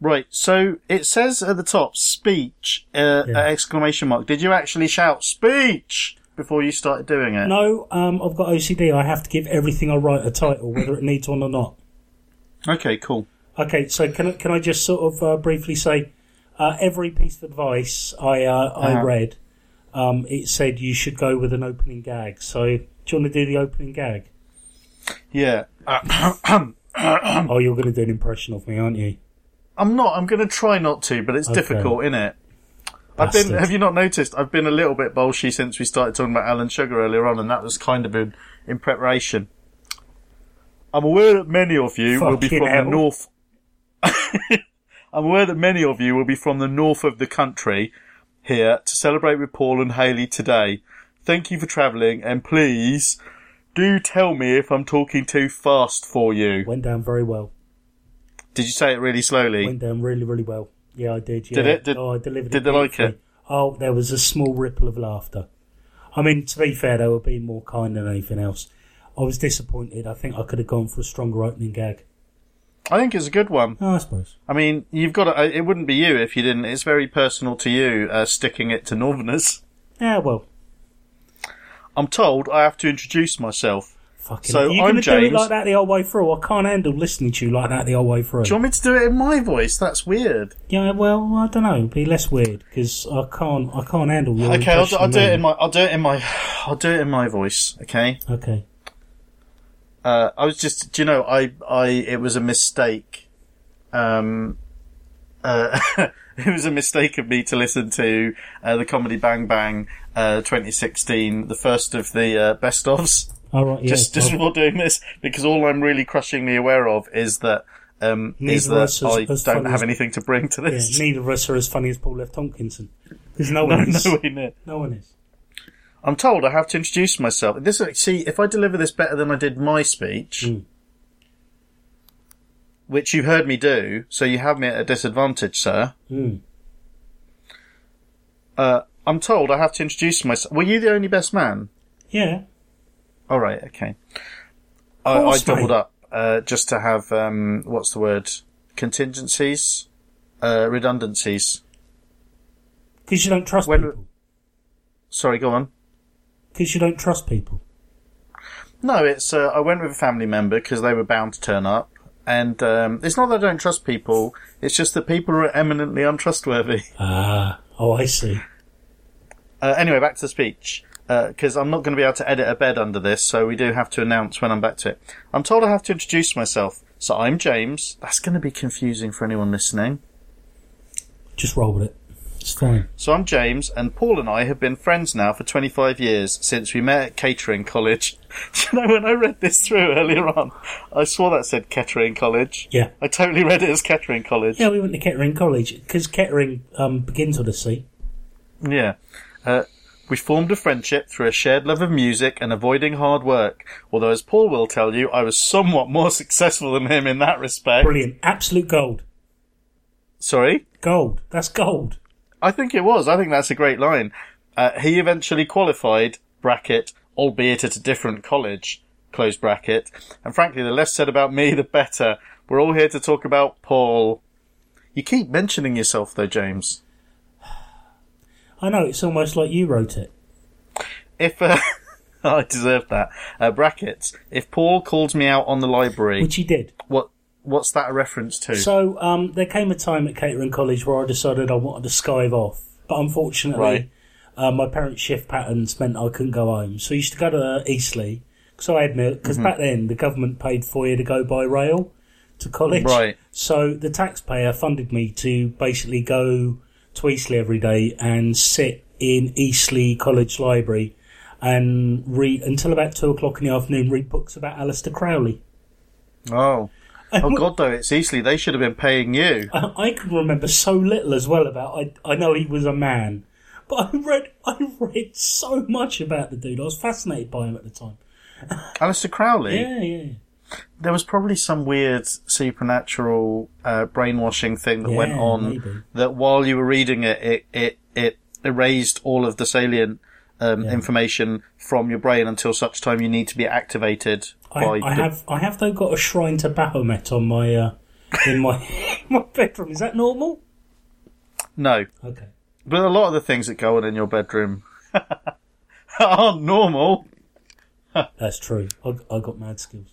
Right. So it says at the top, speech! Uh, Yeah. Exclamation mark. Did you actually shout speech before you started doing it? No, um, I've got OCD. I have to give everything I write a title, whether it needs one or not. Okay. Cool. Okay, so can I, can I just sort of uh, briefly say, uh, every piece of advice I uh, I Uh-huh. read, um, it said you should go with an opening gag. So do you want to do the opening gag? Yeah. *coughs* Oh, you're going to do an impression of me, aren't you? I'm not. I'm going to try not to, but it's Okay. difficult, isn't it? I've been. Have you not noticed? I've been a little bit bolshy since we started talking about Alan Sugar earlier on, and that was kind of in, in preparation. I'm aware that many of you will be from hell. the north. *laughs* I'm aware that many of you will be from the north of the country here to celebrate with Paul and Haley today. Thank you for travelling, and please do tell me if I'm talking too fast for you. Went down very well. Did you say it really slowly? Went down really, really well. Yeah, I did. Yeah. Did it? Did- oh, I delivered did it. they like it? Oh, there was a small ripple of laughter. I mean, to be fair, they were being more kind than anything else. I was disappointed. I think I could have gone for a stronger opening gag. I think it's a good one. Oh, I suppose. I mean, you've got to, it wouldn't be you if you didn't. It's very personal to you, uh, sticking it to Northerners. Yeah, well, I'm told I have to introduce myself. Fucking. So, you I'm going to do it like that the whole way through? I can't handle listening to you like that the whole way through. Do you want me to do it in my voice? That's weird. Yeah, well, I don't know. Be less weird because I can't. I can't handle your. Okay, I'll, do- I'll do it in my, I'll do it in my, I'll do it in my voice. Okay. Okay. Uh, I was just, do you know, I, I, it was a mistake. Um, uh, *laughs* it was a mistake of me to listen to uh, the comedy Bang Bang uh, 2016, the first of the uh, best ofs. All right. Yeah. just just before doing this because all I'm really crushingly aware of is that um, is Neither of us I don't have as- anything to bring to yeah, this. neither of us are as funny as Paul F. Tompkins. Because no *laughs* no, one is. no way near. No one is. I'm told I have to introduce myself. This see if I deliver this better than I did my speech, Mm. which you heard me do, so you have me at a disadvantage, sir. Mm. Uh, I'm told I have to introduce myself. Were you the only best man? Yeah. All right, okay. I, I doubled mate. up uh, just to have um, what's the word? Contingencies, uh, redundancies. Because you don't trust When- people. Sorry, go on. Because you don't trust people. No, it's uh, I went with a family member because they were bound to turn up, and um, it's not that I don't trust people. It's just that people are eminently untrustworthy. Ah. Oh, I see. Uh, anyway, back to the speech because I'm not going to be able to edit a bed under this, so we do have to announce when I'm back to it. I'm told I have to introduce myself. So I'm James. That's going to be confusing for anyone listening. Just roll with it. It's fine. So I'm James, and Paul and I have been friends now for 25 years since we met at catering college. *laughs* Do you know when I read this through earlier on, I swore that said Kettering College. Yeah. I totally read it as Kettering College. Yeah, we went to Kettering College because Kettering um, begins with a C. Yeah. Uh, we formed a friendship through a shared love of music and avoiding hard work. Although, as Paul will tell you, I was somewhat more *laughs* successful than him in that respect. Brilliant. Absolute gold. Sorry? Gold. That's gold. I think it was. I think that's a great line. Uh, he eventually qualified, bracket, albeit at a different college, close bracket. And frankly, the less said about me, the better. We're all here to talk about Paul. You keep mentioning yourself though, James. I know it's almost like you wrote it. If, uh, *laughs* I deserve that. Uh, brackets. If Paul calls me out on the library, Which he did. what, what's that a reference to? So um, there came a time at Catering College where I decided I wanted to skive off, but unfortunately, Right. uh, my parents' shift patterns meant I couldn't go home. So I used to go to Eastleigh because I admit because Mm-hmm. back then the government paid for you to go by rail to college, Right. So the taxpayer funded me to basically go to Eastleigh every day and sit in Eastleigh College Library and read until about two o'clock in the afternoon. Read books about Aleister Crowley. oh. *laughs* Oh god though, it's Eastleigh. They should have been paying you. I, I can remember so little as well about. I I know he was a man, but I read I read so much about the dude. I was fascinated by him at the time. Aleister Crowley. *laughs* Yeah, yeah, There was probably some weird supernatural uh, brainwashing thing that Yeah, went on maybe. that while you were reading it, it it, it erased all of the salient um, Yeah. information from your brain until such time you need to be activated I, by. I the- have I have though got a shrine to Baphomet on my uh, in my *laughs* my bedroom. Is that normal? no, Okay. but a lot of the things that go on in your bedroom *laughs* aren't normal. *laughs* That's true. I, I got mad skills.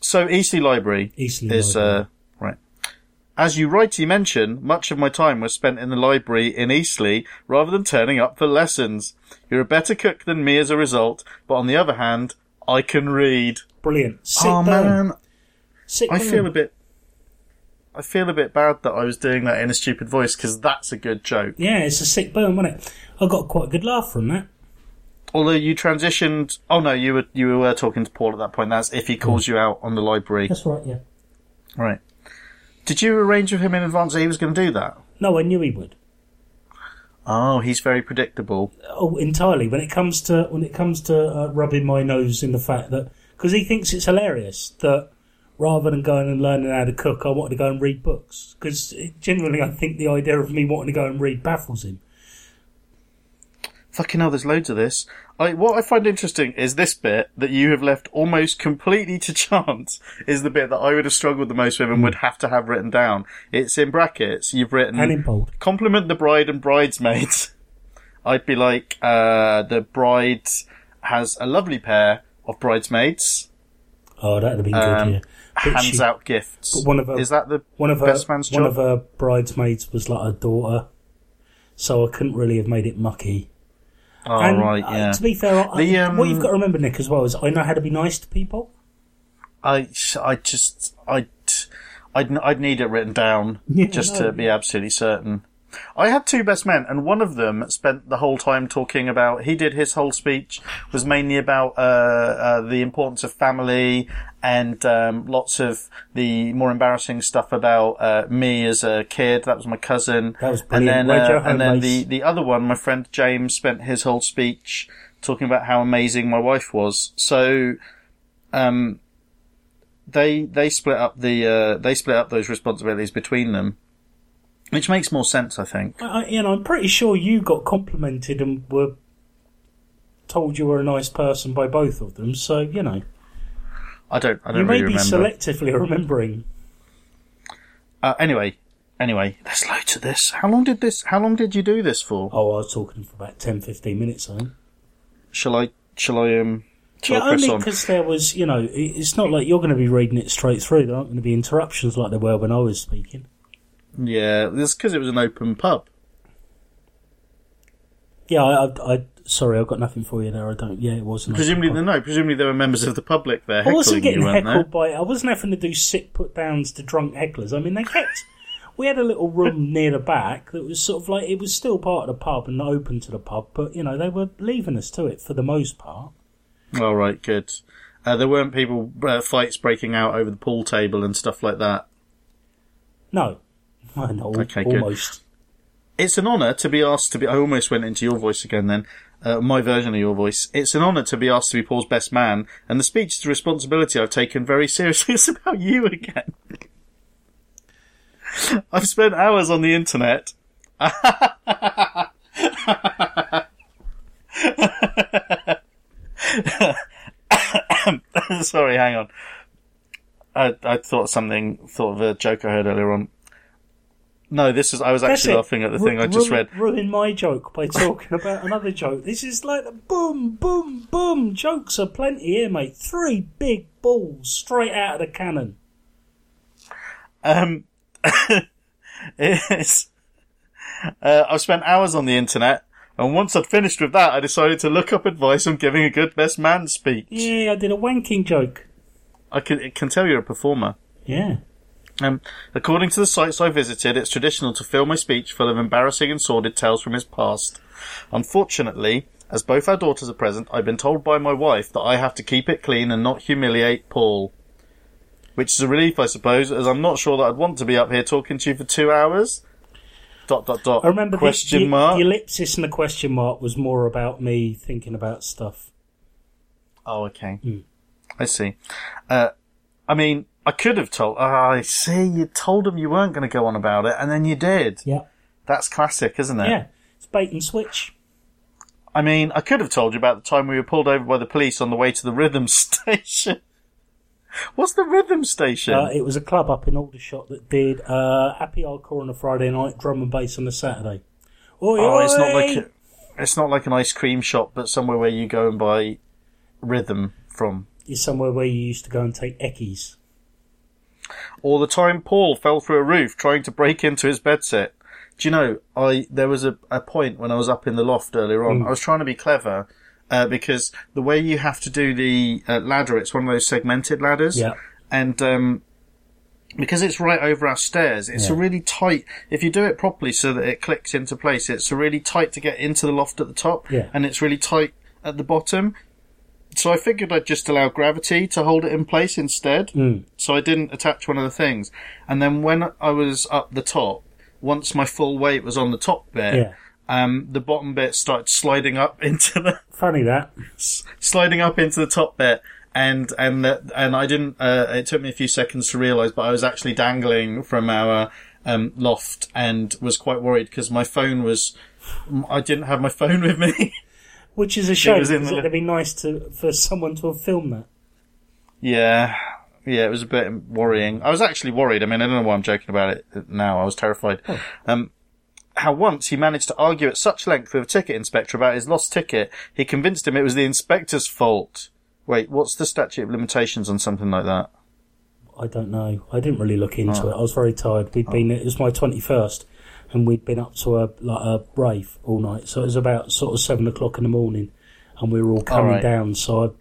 So Eastleigh Library Eastleigh is Library. uh, right. As you rightly mention, much of my time was spent in the library in Eastleigh rather than turning up for lessons. You're a better cook than me as a result, but on the other hand, I can read. Brilliant. Sick oh burn. man, Sick I burn. feel a bit. I feel a bit bad that I was doing that in a stupid voice because that's a good joke. Yeah, it's a sick burn, wasn't it? I got quite a good laugh from that. Although you transitioned. Oh no, you were you were talking to Paul at that point. That's if he calls you out on the library, That's right. Yeah. right? Did you arrange with him in advance that he was going to do that? No, I knew he would. Oh, he's very predictable. Oh, entirely. When it comes to when it comes to uh, rubbing my nose in the fact that because he thinks it's hilarious that rather than going and learning how to cook, I wanted to go and read books. Because generally I think the idea of me wanting to go and read baffles him. Fucking hell, there's loads of this. I, what I find interesting is this bit that you have left almost completely to *laughs* chance is the bit that I would have struggled the most with and would have to have written down. It's in brackets. You've written And in bold. compliment the bride and bridesmaids. *laughs* I'd be like, uh, the bride has a lovely pair of bridesmaids, Oh, that'd have been Um, good. Yeah. But hands she- out gifts. but one of her- is that the One of her best man's one job? of her bridesmaids was like a daughter, so I couldn't really have made it mucky. Oh and right, uh, yeah. to be fair, I, um, what you've got to remember, Nick, as well is I know how to be nice to people. I, I just, I, I'd, I'd need it written down *laughs* Yeah, just no, to be absolutely certain. I had two best men, and one of them spent the whole time talking about. He did his whole speech was mainly about uh, uh, the importance of family and um, lots of the more embarrassing stuff about uh, me as a kid. That was my cousin. That was and brilliant. then Where'd uh, and then the the other one, my friend James, spent his whole speech talking about how amazing my wife was. So, um, they they split up the uh, they split up those responsibilities between them, which makes more sense, I think. I, you know, I'm pretty sure you got complimented and were told you were a nice person by both of them. So you know, I don't I don't remember. You may really be remember. selectively remembering. uh, anyway, anyway, there's loads of this. How long did this? How long did you do this for? Oh, I was talking for about 10, 15 minutes. I think. Shall I? Shall I? Um. Shall Yeah, I only on? because there was, you know, it's not like you're going to be reading it straight through. There aren't going to be interruptions like there were when I was speaking. Yeah, it's because it was an open pub. Yeah, I, I, I sorry, I've got nothing for you there. I don't. Yeah, it wasn't. Presumably, no. Presumably, there were members of the public there I wasn't getting you, weren't there? heckled by. I wasn't having to do sit put downs to drunk hecklers. I mean, they kept. We had a little room *laughs* near the back that was sort of like it was still part of the pub and open to the pub, but you know they were leaving us to it for the most part. All right, good. Uh, there weren't people uh, fights breaking out over the pool table and stuff like that. No, *laughs* I know, Okay, good. It's an honour to be asked to be. I almost went into your voice again. Then uh, my version of your voice. It's an honour to be asked to be Paul's best man, and the speech is a responsibility I've taken very seriously. *laughs* It's about you again. I've spent hours on the internet. *laughs* Sorry, hang on. I, I thought something, thought of a joke I heard earlier on. No, this is, I was actually laughing at the thing I just ruin, read. Ruin my joke by talking about another joke. This is like boom, boom, boom. Jokes are plenty here, mate. Three big balls straight out of the cannon. Um, *laughs* it's, uh, I've spent hours on the internet, and once I'd finished with that, I decided to look up advice on giving a good best man speech. Yeah, I did a wanking joke. I can, can tell you're a performer. Yeah. Um, according to the sites I visited, it's traditional to fill my speech full of embarrassing and sordid tales from his past. Unfortunately, as both our daughters are present, I've been told by my wife that I have to keep it clean and not humiliate Paul. Which is a relief, I suppose, as I'm not sure that I'd want to be up here talking to you for two hours. Dot dot dot. I remember the- question the, mark. the ellipsis and the question mark was more about me thinking about stuff. Oh, okay. Hmm. I see. Uh, I mean, I could have told. Ah, I see. You told him you weren't going to go on about it, and then you did. Yeah. That's classic, isn't it? Yeah. It's bait and switch. I mean, I could have told you about the time we were pulled over by the police on the way to the rhythm *laughs* station. What's the rhythm station? Uh, it was a club up in Aldershot that did uh, happy hardcore on a Friday night, drum and bass on a Saturday. Oi, oh, it's not like a, it's not like an ice cream shop, but somewhere where you go and buy rhythm from. It's somewhere where you used to go and take eckies. All the time, Paul fell through a roof trying to break into his bedsit. Do you know? I there was a, a point when I was up in the loft earlier on. I was trying to be clever uh, because the way you have to do the uh, ladder, it's one of those segmented ladders. Yeah. and um, because it's right over our stairs, it's a really tight. If you do it properly so that it clicks into place, it's a really tight to get into the loft at the top, Yeah. and it's really tight at the bottom. So I figured I'd just allow gravity to hold it in place instead. Mm. So I didn't attach one of the things, and then when I was up the top, once my full weight was on the top bit, Yeah. um, the bottom bit started sliding up *laughs* into the Funny that. sliding up into the top bit and and that and I didn't uh, it took me a few seconds to realize but I was actually dangling from our um, loft and was quite worried because my phone was I didn't have my *laughs* phone with me Which is a shame. the- it'd be nice to for someone to have filmed that. yeah yeah it was a bit worrying I was actually worried I mean I don't know why I'm joking about it now I was terrified um how once he managed to argue at such length with a ticket inspector about his lost ticket, he convinced him it was the inspector's fault. Wait, what's the statute of limitations on something like that? I don't know. I didn't really look into Oh. it. I was very tired. We'd been. It was my twenty first, and we'd been up to a like a rave all night. So it was about sort of seven o'clock in the morning, and we were all coming right. down. So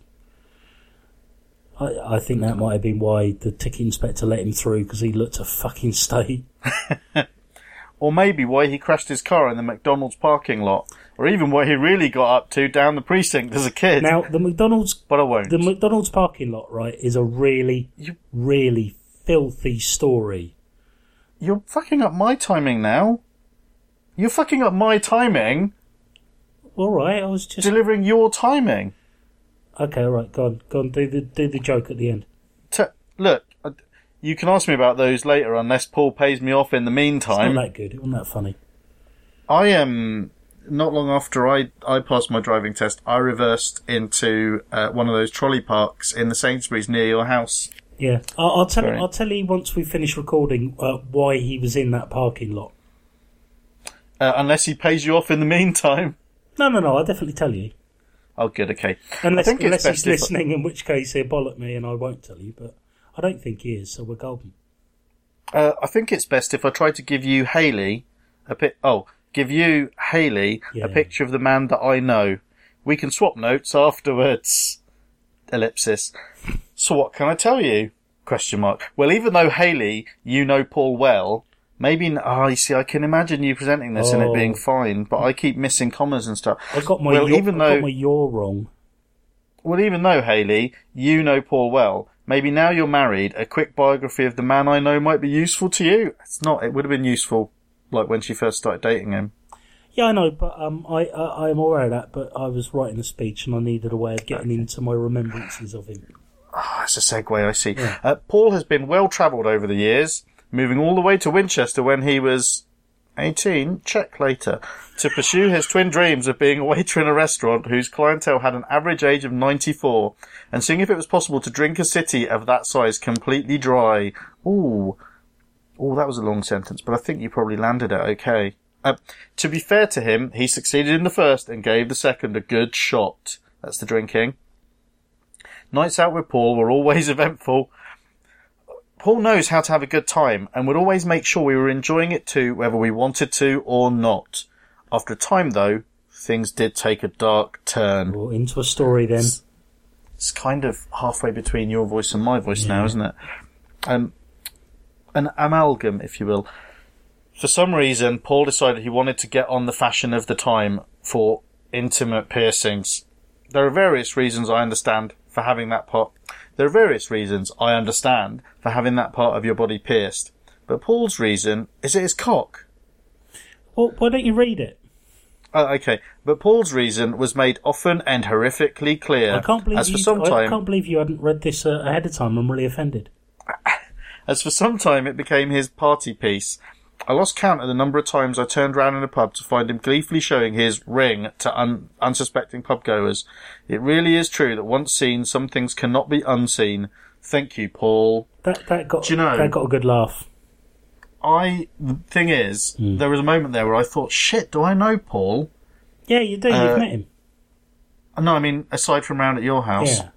I, I, I think that might have been why the ticket inspector let him through because he looked a fucking state. *laughs* Or maybe why he crashed his car in the McDonald's parking lot. Or even what he really got up to down the precinct as a kid. Now the McDonald's but I won't. the McDonald's parking lot right is a really really filthy story. You're fucking up my timing now. You're fucking up my timing, All right, I was just delivering your timing. okay. All right, go on, go on. Do the do the joke at the end. T- look, I- you can ask me about those later unless Paul pays me off in the meantime. It's not that good. It wasn't that funny. I am not long after I I passed my driving test. I reversed into uh, one of those trolley parks in the Sainsbury's near your house. Yeah, I'll, I'll tell. Sorry. I'll tell you once we finish recording uh, why he was in that parking lot. Uh, unless he pays you off in the meantime. No, no, no. I'll definitely tell you. Oh, good. Okay. Unless, unless he's listening, in which case he'll bollock me and I won't tell you. But I don't think he is, so we're golden. Uh, I think it's best if I try to give you Haley a pic. Oh, give you Haley Yeah. a picture of the man that I know. We can swap notes afterwards. Ellipsis. So what can I tell you? Question mark. Well, even though Haley, you know Paul well, maybe. n- Oh, you see, I can imagine you presenting this and it being Oh. fine, but I keep missing commas and stuff. I got my Well, even I though- got my yaw wrong. Well, even though Haley, you know Paul well, maybe now you're married, a quick biography of the man I know might be useful to you. It's not. It would have been useful, like when she first started dating him. Yeah, I know, but um, I, I I'm aware of that. But I was writing a speech and I needed a way of getting into my remembrances of him. Ah, that's a segue. I see. Yeah. Uh, Paul has been well travelled over the years, moving all the way to Winchester when he was 18, check later, to pursue his twin dreams of being a waiter in a restaurant whose clientele had an average age of 94, and seeing if it was possible to drink a city of that size completely dry. Ooh. Ooh, that was a long sentence, but I think you probably landed it okay. Uh, to be fair to him, he succeeded in the first and gave the second a good shot. That's the drinking. Nights out with Paul were always *laughs* eventful. Paul knows how to have a good time and would always make sure we were enjoying it too, whether we wanted to or not. After a time, though, things did take a dark turn. Well, into a story then. It's kind of halfway between your voice and my voice now, isn't it? Um, an amalgam, if you will. For some reason, Paul decided he wanted to get on the fashion of the time for intimate piercings. There are various reasons I understand for having that part. There are various reasons I understand for having that part of your body pierced. But Paul's reason is it his cock. Well, why don't you read it? Oh, okay, but Paul's reason was made often and horrifically clear. I can't believe as for you. some I time, can't believe you hadn't read this uh, ahead of time. I'm really offended. *laughs* As for some time it became his party piece. I lost count of the number of times I turned round in a pub to find him gleefully showing his ring to un- unsuspecting pubgoers. It really is true that once seen, some things cannot be unseen. Thank you, Paul. That that got Do you know- that got a good laugh. I, the thing is, Hmm. there was a moment there where I thought, shit, do I know Paul? Yeah, you do. Uh, You've met him. No, I mean, aside from round at your house. Yeah.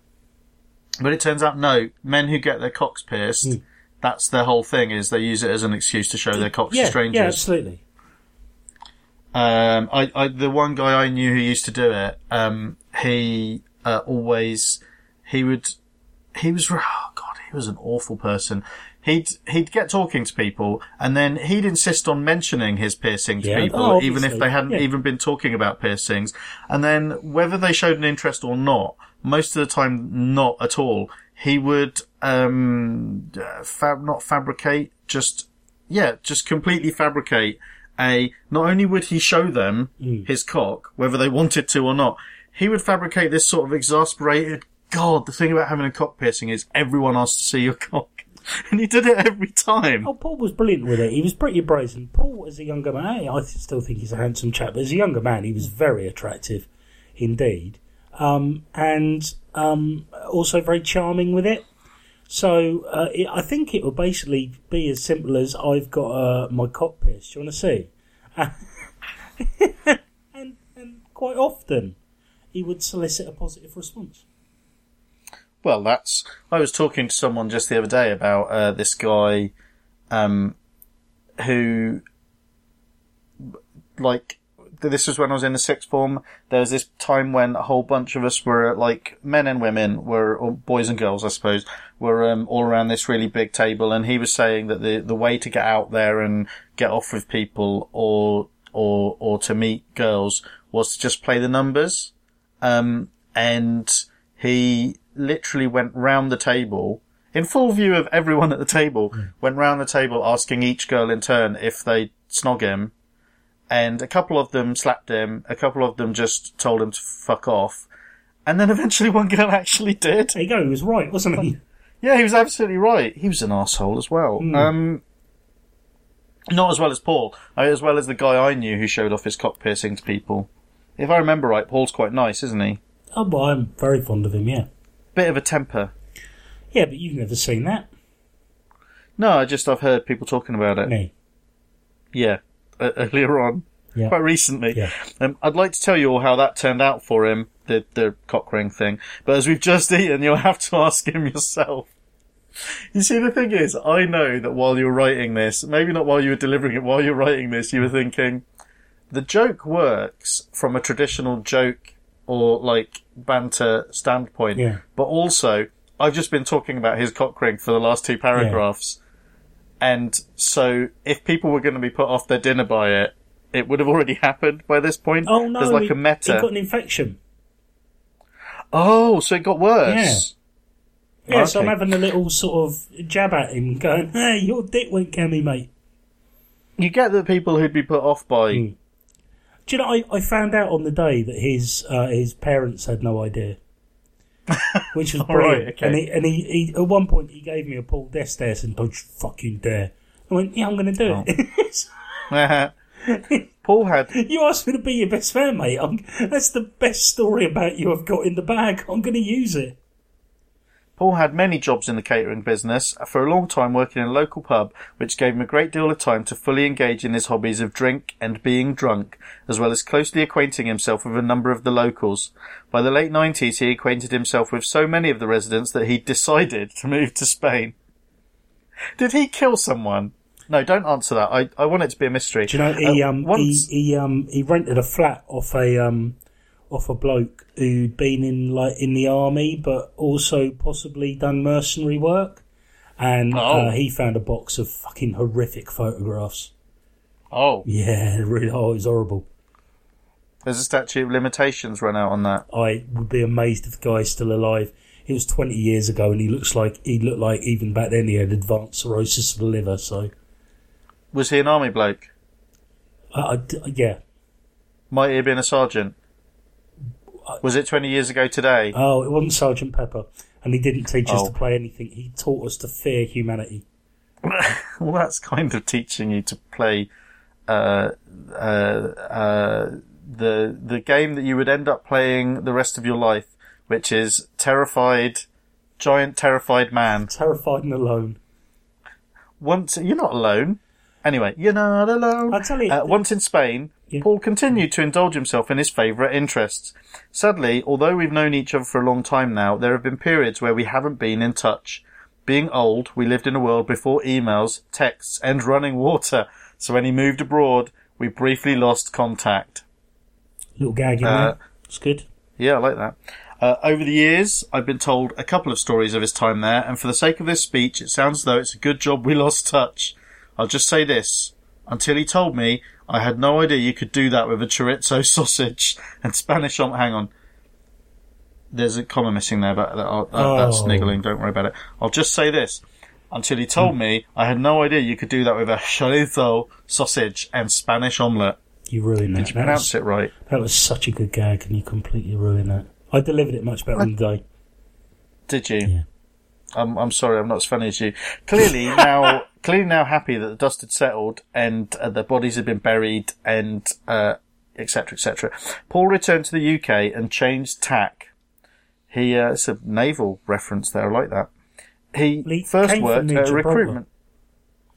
But it turns out, no, men who get their cocks pierced, that's their whole thing, is they use it as an excuse to show their cocks Yeah, to strangers. yeah, absolutely. Um, I, I, the one guy I knew who used to do it, um, he, uh, always, he would, he was, oh god, he was an awful person. He'd, he'd get talking to people and then he'd insist on mentioning his piercing to Yeah. people, Oh, even if they hadn't Yeah. even been talking about piercings. And then whether they showed an interest or not, most of the time not at all, he would, um, fab, not fabricate, just, yeah, just completely fabricate a, not only would he show them his cock, whether they wanted to or not, he would fabricate this sort of exasperated, God, the thing about having a cock piercing is everyone asks to see your *laughs* cock. And he did it every time. Oh, Paul was brilliant with it. He was pretty brazen. Paul, as a younger man, I still think he's a handsome chap, but as a younger man, he was very attractive indeed. Um, and um, also very charming with it. So uh, it, I think it will basically be as simple as I've got uh, my cock. Do you want to see? *laughs* and, and quite often, he would solicit a positive response. Well, that's. I was talking to someone just the other day about uh, this guy, um, who, like, this was when I was in the sixth form. There was this time when a whole bunch of us were like men and women were, or boys and girls, I suppose, were um, all around this really big table, and he was saying that the the way to get out there and get off with people, or or or to meet girls, was to just play the numbers. Um, and he literally went round the table in full view of everyone at the table, went round the table asking each girl in turn if they'd snog him. And a couple of them slapped him, a couple of them just told him to fuck off. And then eventually one girl *laughs* actually did. There you go. He was right, wasn't he? Yeah, he was absolutely right. He was an asshole as well. Um, not as well as Paul, uh, as well as the guy I knew who showed off his cock piercing to people. If I remember right, Paul's quite nice, isn't he? Oh, well, I'm very fond of him. Yeah. Bit of a temper. Yeah, but you've never seen that, No, I just I've heard people talking about it. me. Yeah, earlier on, Yeah. quite recently. Yeah. Um, I'd like to tell you all how that turned out for him, the the cock ring thing. But as we've just eaten, you'll have to *laughs* ask him yourself. You see, the thing is, I know that while you were writing this, maybe not while you were delivering it, while you're writing this, you were thinking, the joke works from a traditional joke or like banter standpoint. Yeah. But also, I've just been talking about his cock ring for the last two paragraphs. And so, if people were going to be put off their dinner by it, it would have already *laughs* happened by this point. Oh no! There's like he, a meta. He got an infection. Oh, so it got worse. Yeah, so I'm having a little sort of jab at him, going, "Hey, your dick went cami, mate." You get the people who'd be put off by. Mm. Do you know? I, I found out on the day that his uh, his parents had no idea, *laughs* which was All right, brilliant. okay. And he and he, he at one point he gave me a Paul Death stare and don't you fucking dare. I went, yeah, I'm going to do Oh. it. *laughs* *laughs* *laughs* Paul had You asked me to be your best fan, mate. I'm, that's the best story about you I've got in the bag. I'm going to use it. Paul had many jobs in the catering business, for a long time working in a local pub, which gave him a great deal of time to fully engage in his hobbies of drink and being drunk, as well as closely acquainting himself with a number of the locals. By the late 90s, he acquainted himself with so many of the residents that he *laughs* decided to move to Spain. Did he kill someone? No, don't answer that. I, I want it to be a mystery. Do you know he Uh, um once, he, he um he rented a flat off a um off a bloke who'd been in like in the army, but also possibly done mercenary work, and Oh. uh, he found a box of fucking horrific photographs. oh, Yeah, *laughs* really, oh, it was horrible. there's a statute of limitations run out on that. I would be amazed if the guy's still alive. It was twenty years ago, and he looks like he looked like even back then he had advanced cirrhosis of the liver. So, Was he an army bloke? uh, I yeah. Might he have been a sergeant? Was it 20 years ago today? Oh, it wasn't Sergeant Pepper, and he didn't teach us Oh. to play anything. He taught us to fear humanity. *laughs* Well, that's kind of teaching you to play uh, uh, uh, the the game that you would end up playing the rest of your life, which is terrified, giant terrified man. Terrified and alone. Once you're not alone. Anyway, you're not alone. I'll tell you- Uh, once in Spain, Yeah. Paul continued to indulge himself in his favourite interests. Sadly, although we've known each other for a long time now, there have been periods where we haven't been in touch. Being old, we lived in a world before emails, texts, and running water. So when he moved abroad, we briefly lost contact. Little gag in Uh, there. It's good. Yeah, I like that. Uh, over the years, I've been told a couple of stories of his time there, and for the sake of this speech, it sounds as though it's a good job we lost touch. I'll just say this. Until he told me, I had no idea you could do that with a chorizo *laughs* sausage and Spanish om- hang on. There's a comma missing there, but that, uh, that's Oh. niggling, don't worry about it. I'll just say this. Until he told me, I had no idea you could do that with a chorizo sausage and Spanish omelette. You ruined that. Did you that, pronounce it right? that was such a good gag, and you completely ruined that. I delivered it much better in the day. Did you? Yeah. I'm I'm sorry, I'm not as funny as you. Clearly *laughs* now, clearly now happy that the dust had settled and uh, the bodies had been buried and uh, etc. etc. Paul returned to the UK and changed tack. He uh, it's a naval reference there. I like that. He He first worked at recruitment.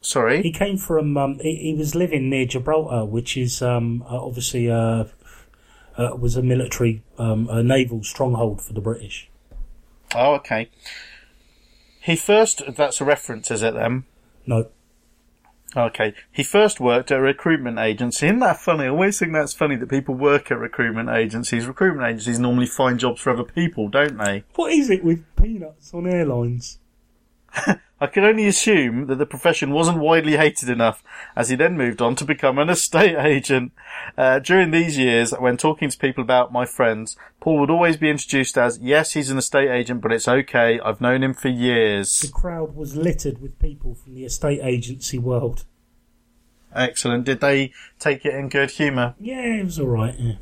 Sorry. He came from. Um, he, he was living near Gibraltar, which is um, uh, obviously uh, uh, was a military, um, a naval stronghold for the British. Oh, okay. He first. That's a reference, is it? Then. No, Okay. He first worked at a recruitment agency. Isn't that funny? I always think that's funny that people work at recruitment agencies. Recruitment agencies normally find jobs for other people, don't they? what is it with peanuts on airlines? I can only assume that the profession wasn't widely hated enough, as he then moved on to become an estate agent. Uh, during these years, when talking to people about my friends, Paul would always be introduced as, yes, he's an estate agent, but it's okay. I've known him for years. The crowd was littered with people from the estate agency world. Excellent. Did they take it in good humour? Yeah, it was all right. Yeah.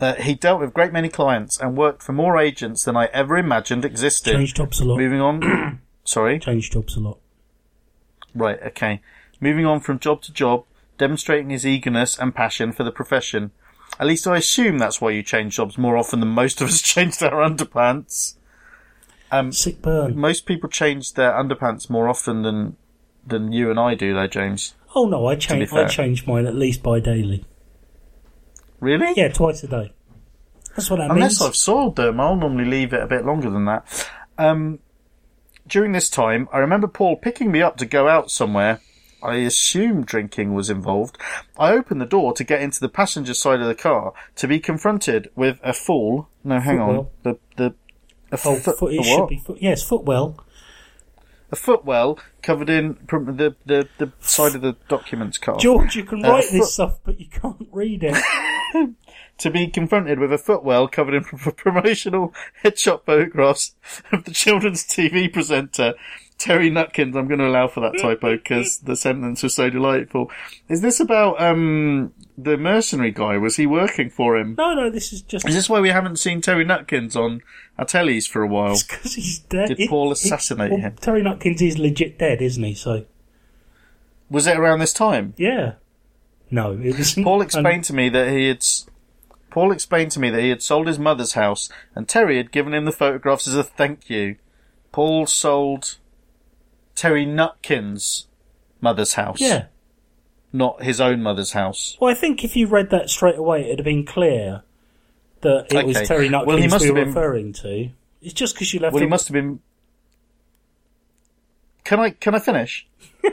Uh, he dealt with a great many clients and worked for more agents than I ever imagined existed. Changed jobs a lot. Moving on. *clears throat* Sorry. Changed jobs a lot. Right, okay. Moving on from job to job, demonstrating his eagerness and passion for the profession. At least I assume that's why you change jobs more often than most of us *laughs* changed our underpants. Sick burn. Most people change their underpants more often than than you and I do, though, James. Oh no, I change. I change mine at least by daily. Really? Yeah, twice a day. That's what that Unless means. I've soiled them, I'll normally leave it a bit longer than that. Um, during this time, I remember Paul picking me up to go out somewhere. I assume drinking was involved. I opened the door to get into the passenger side of the car to be confronted with a full. No, hang on. The the a Oh, foot, foot, it should be. Foot, yes, footwell. A footwell covered in the the the side of the documents car. George, you can Uh, write foot- this stuff, but you can't read it. *laughs* *laughs* to be confronted with a footwell covered in pr- *laughs* promotional headshot photographs of the children's TV presenter Terry Nutkins. I'm going to allow for that typo because the sentence was so delightful. Is this about um the mercenary guy? Was he working for him? no, no, this is just Is this why we haven't seen Terry Nutkins on our tellies for a while? because he's dead. Did Paul assassinate well, him? Terry Nutkins is legit dead, isn't he? So Was it around this time? yeah, No, it was. *laughs* Paul explained to me that he had. Paul explained to me that he had sold his mother's house, and Terry had given him the photographs as a thank you. Paul sold Terry Nutkin's mother's house, yeah. not his own mother's house. Well, I think if you read that straight away, it'd have been clear that it was Okay. Terry Well, he Nutkins must we have were been- referring to. It's just because you left. Well, he must have been. Can I can I finish? *laughs*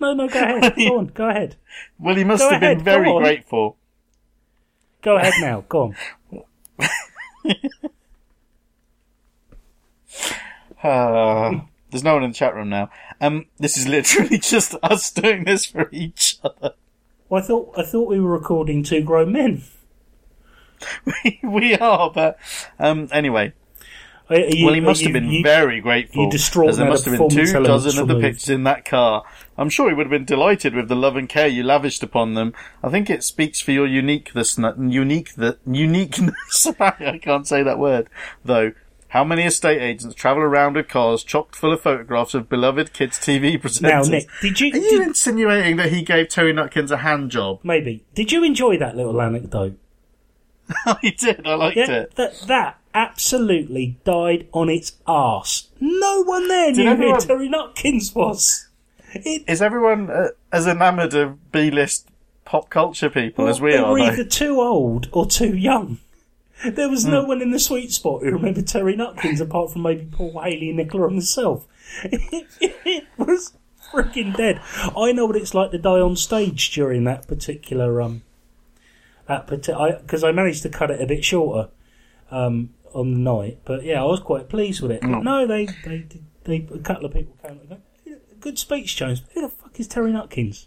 No, no, go ahead. go on, go ahead. Well, he must Go have ahead, been very grateful. Go ahead now. Go on. Uh, *laughs* there's no one in the chat room now. Um, this is literally *laughs* just us doing this for each other. Well, I thought I thought we were recording two grown men. *laughs* we are, but um, anyway. You- Well, he must you- have been you- very grateful. you distraught there must have been two dozen of the pictures in that car. I'm sure he would have been delighted with the love and care you lavished upon them. I think it speaks for your uniqueness, unique, the uniqueness. *laughs* I can't say that word though. How many estate agents travel around with cars chocked full of photographs of beloved kids TV *laughs* presenters? Now, Nick, did you, Are you did, insinuating that he gave Terry Nutkins a hand job? maybe did you enjoy that little anecdote? *laughs* I did. I liked Yeah, it. that that absolutely died on its arse. No one there knew everyone- who Terry Nutkins was. It, Is everyone uh, as enamoured of B-list pop culture people as we are? were though? either too old or too young. There was Hmm. no one in the sweet spot who remembered Terry Nutkins apart from maybe Paul Haley and Nicola himself. *laughs* It, was freaking dead. I know what it's like to die on stage during that particular um, that because I, managed to cut it a bit shorter um, on the night. But yeah, I was quite pleased with it. Hmm. But no, they they did- they a couple of people came and go, good speech, Jones. Who the fuck is Terry Nutkins?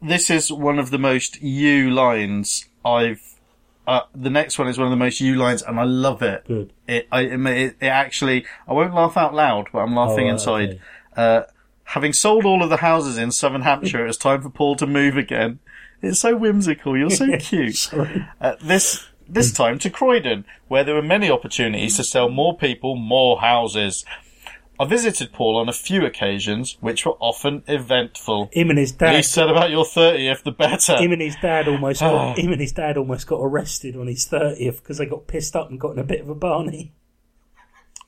this is one of the most you lines I've. Uh, the next one is one of the most you lines, and I love it. Good. It, I, it, it actually, I won't laugh out loud, but I'm laughing Oh, right, inside. okay. Uh, having sold all of the houses in Southern Hampshire, it's time for Paul to move again. It's so whimsical. You're so *laughs* cute. Uh, this this time to Croydon, where there were many opportunities to sell more people more houses. I visited Paul on a few occasions, which were often eventful. Him and his dad. least said about your thirtieth, the better. him and his dad almost *sighs* got, him and his dad almost got arrested on his thirtieth because they got pissed up and got in a bit of a barney.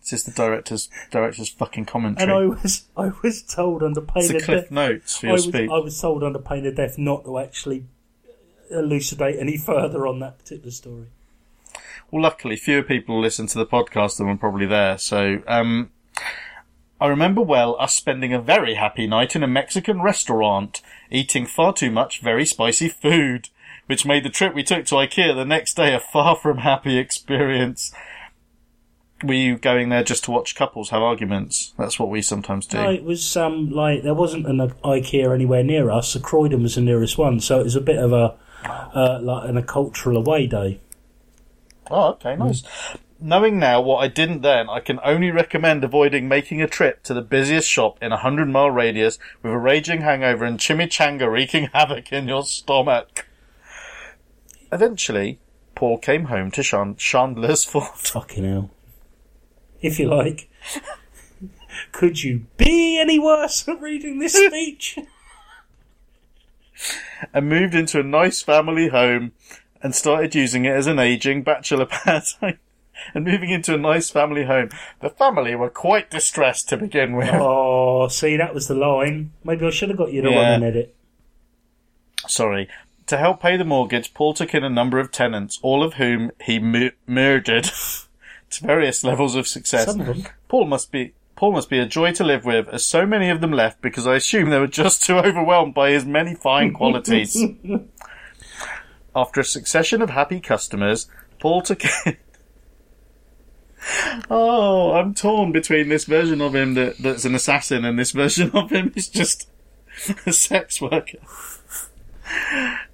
This is the director's director's fucking commentary. And. I was I was told under pain it's of death. notes for I was, speech. I was told under pain of death not to actually elucidate any further on that particular story. Well, luckily, fewer people listen to the podcast than were probably there. So, um, I remember well us spending a very happy night in a Mexican restaurant, eating far too much very spicy food, which made the trip we took to IKEA the next day a far from happy experience. Were you going there just to watch couples have arguments? That's what we sometimes do. No, it was um like there wasn't an IKEA anywhere near us. So Croydon was the nearest one, so it was a bit of a uh, like an, a cultural away day. Oh, okay, nice. Knowing now what I didn't then, I can only recommend avoiding making a trip to the busiest shop in a hundred mile radius with a raging hangover and chimichanga wreaking havoc in your stomach. Eventually, Paul came home to Chan- Chandler's *laughs* Ford Fucking hell. If you like. Could you be any worse at reading this *laughs* speech? and moved into a nice family home and started using it as an aging bachelor *laughs* pad. And moving into a nice family home. The family were quite distressed to begin with. oh, see, that was the line. Maybe I should have got you to Yeah. run an edit. sorry, to help pay the mortgage, Paul took in a number of tenants, all of whom he mu- murdered *laughs* to various levels of success. Some of them. Paul must be Paul must be a joy to live with, as so many of them left because I assume they were just too overwhelmed by his many fine qualities. *laughs* After a succession of happy customers, Paul took. Oh, I'm torn between this version of him that, that's an assassin and this version of him is just a sex worker.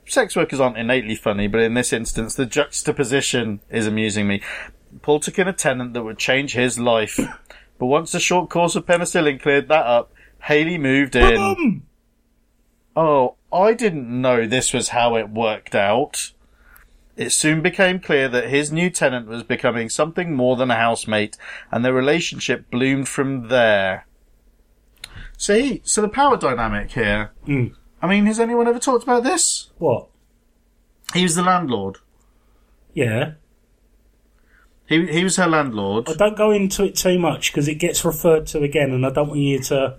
Sex workers aren't innately funny, but in this instance, the juxtaposition is amusing me. Paul took in a tenant that would change his life, but once a short course of penicillin cleared that up, Haley moved in. Oh, I didn't know this was how it worked out. It soon became clear that his new tenant was becoming something more than a housemate, and their relationship bloomed from there. See, so the power dynamic here. Mm. I mean, has anyone ever talked about this? What? He was the landlord. Yeah. He he was her landlord. I don't go into it too much because it gets referred to again, and I don't want you to.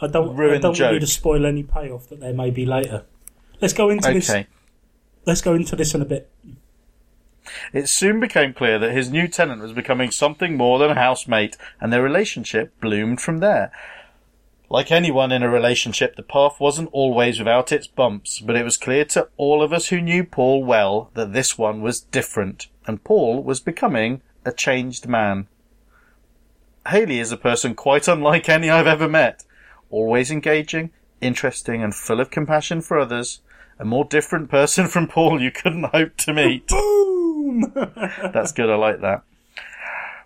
I don't. Ruin I don't want you to spoil any payoff that there may be later. Let's go into this. Let's go into this in a bit. It soon became clear that his new tenant was becoming something more than a housemate, and their relationship bloomed from there. Like anyone in a relationship, the path wasn't always without its bumps, but it was clear to all of us who knew Paul well that this one was different, and Paul was becoming a changed man. Haley is a person quite unlike any I've ever met. Always engaging, interesting, and full of compassion for others. A more different person from Paul you couldn't hope to meet. Boom! *laughs* That's good. I like that.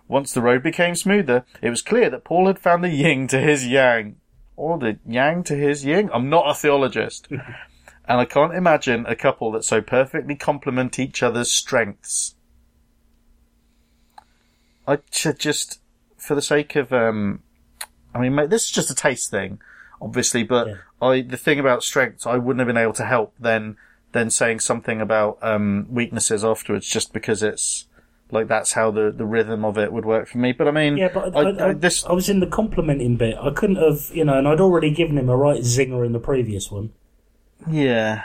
Once the road became smoother, it was clear that Paul had found the yin to his yang. Or the yang to his yin? I'm not a theologist. *laughs* and I can't imagine a couple that so perfectly complement each other's strengths. I should just, for the sake of, um, I mean, mate, this is just a taste thing, obviously, but Yeah. I, the thing about strengths, I wouldn't have been able to help then, then saying something about, um, weaknesses afterwards just because it's, like that's how the, the rhythm of it would work for me. But I mean, yeah, but I, I, I, this, I was in the complimenting bit. I couldn't have, you know, and I'd already given him a right zinger in the previous one. yeah,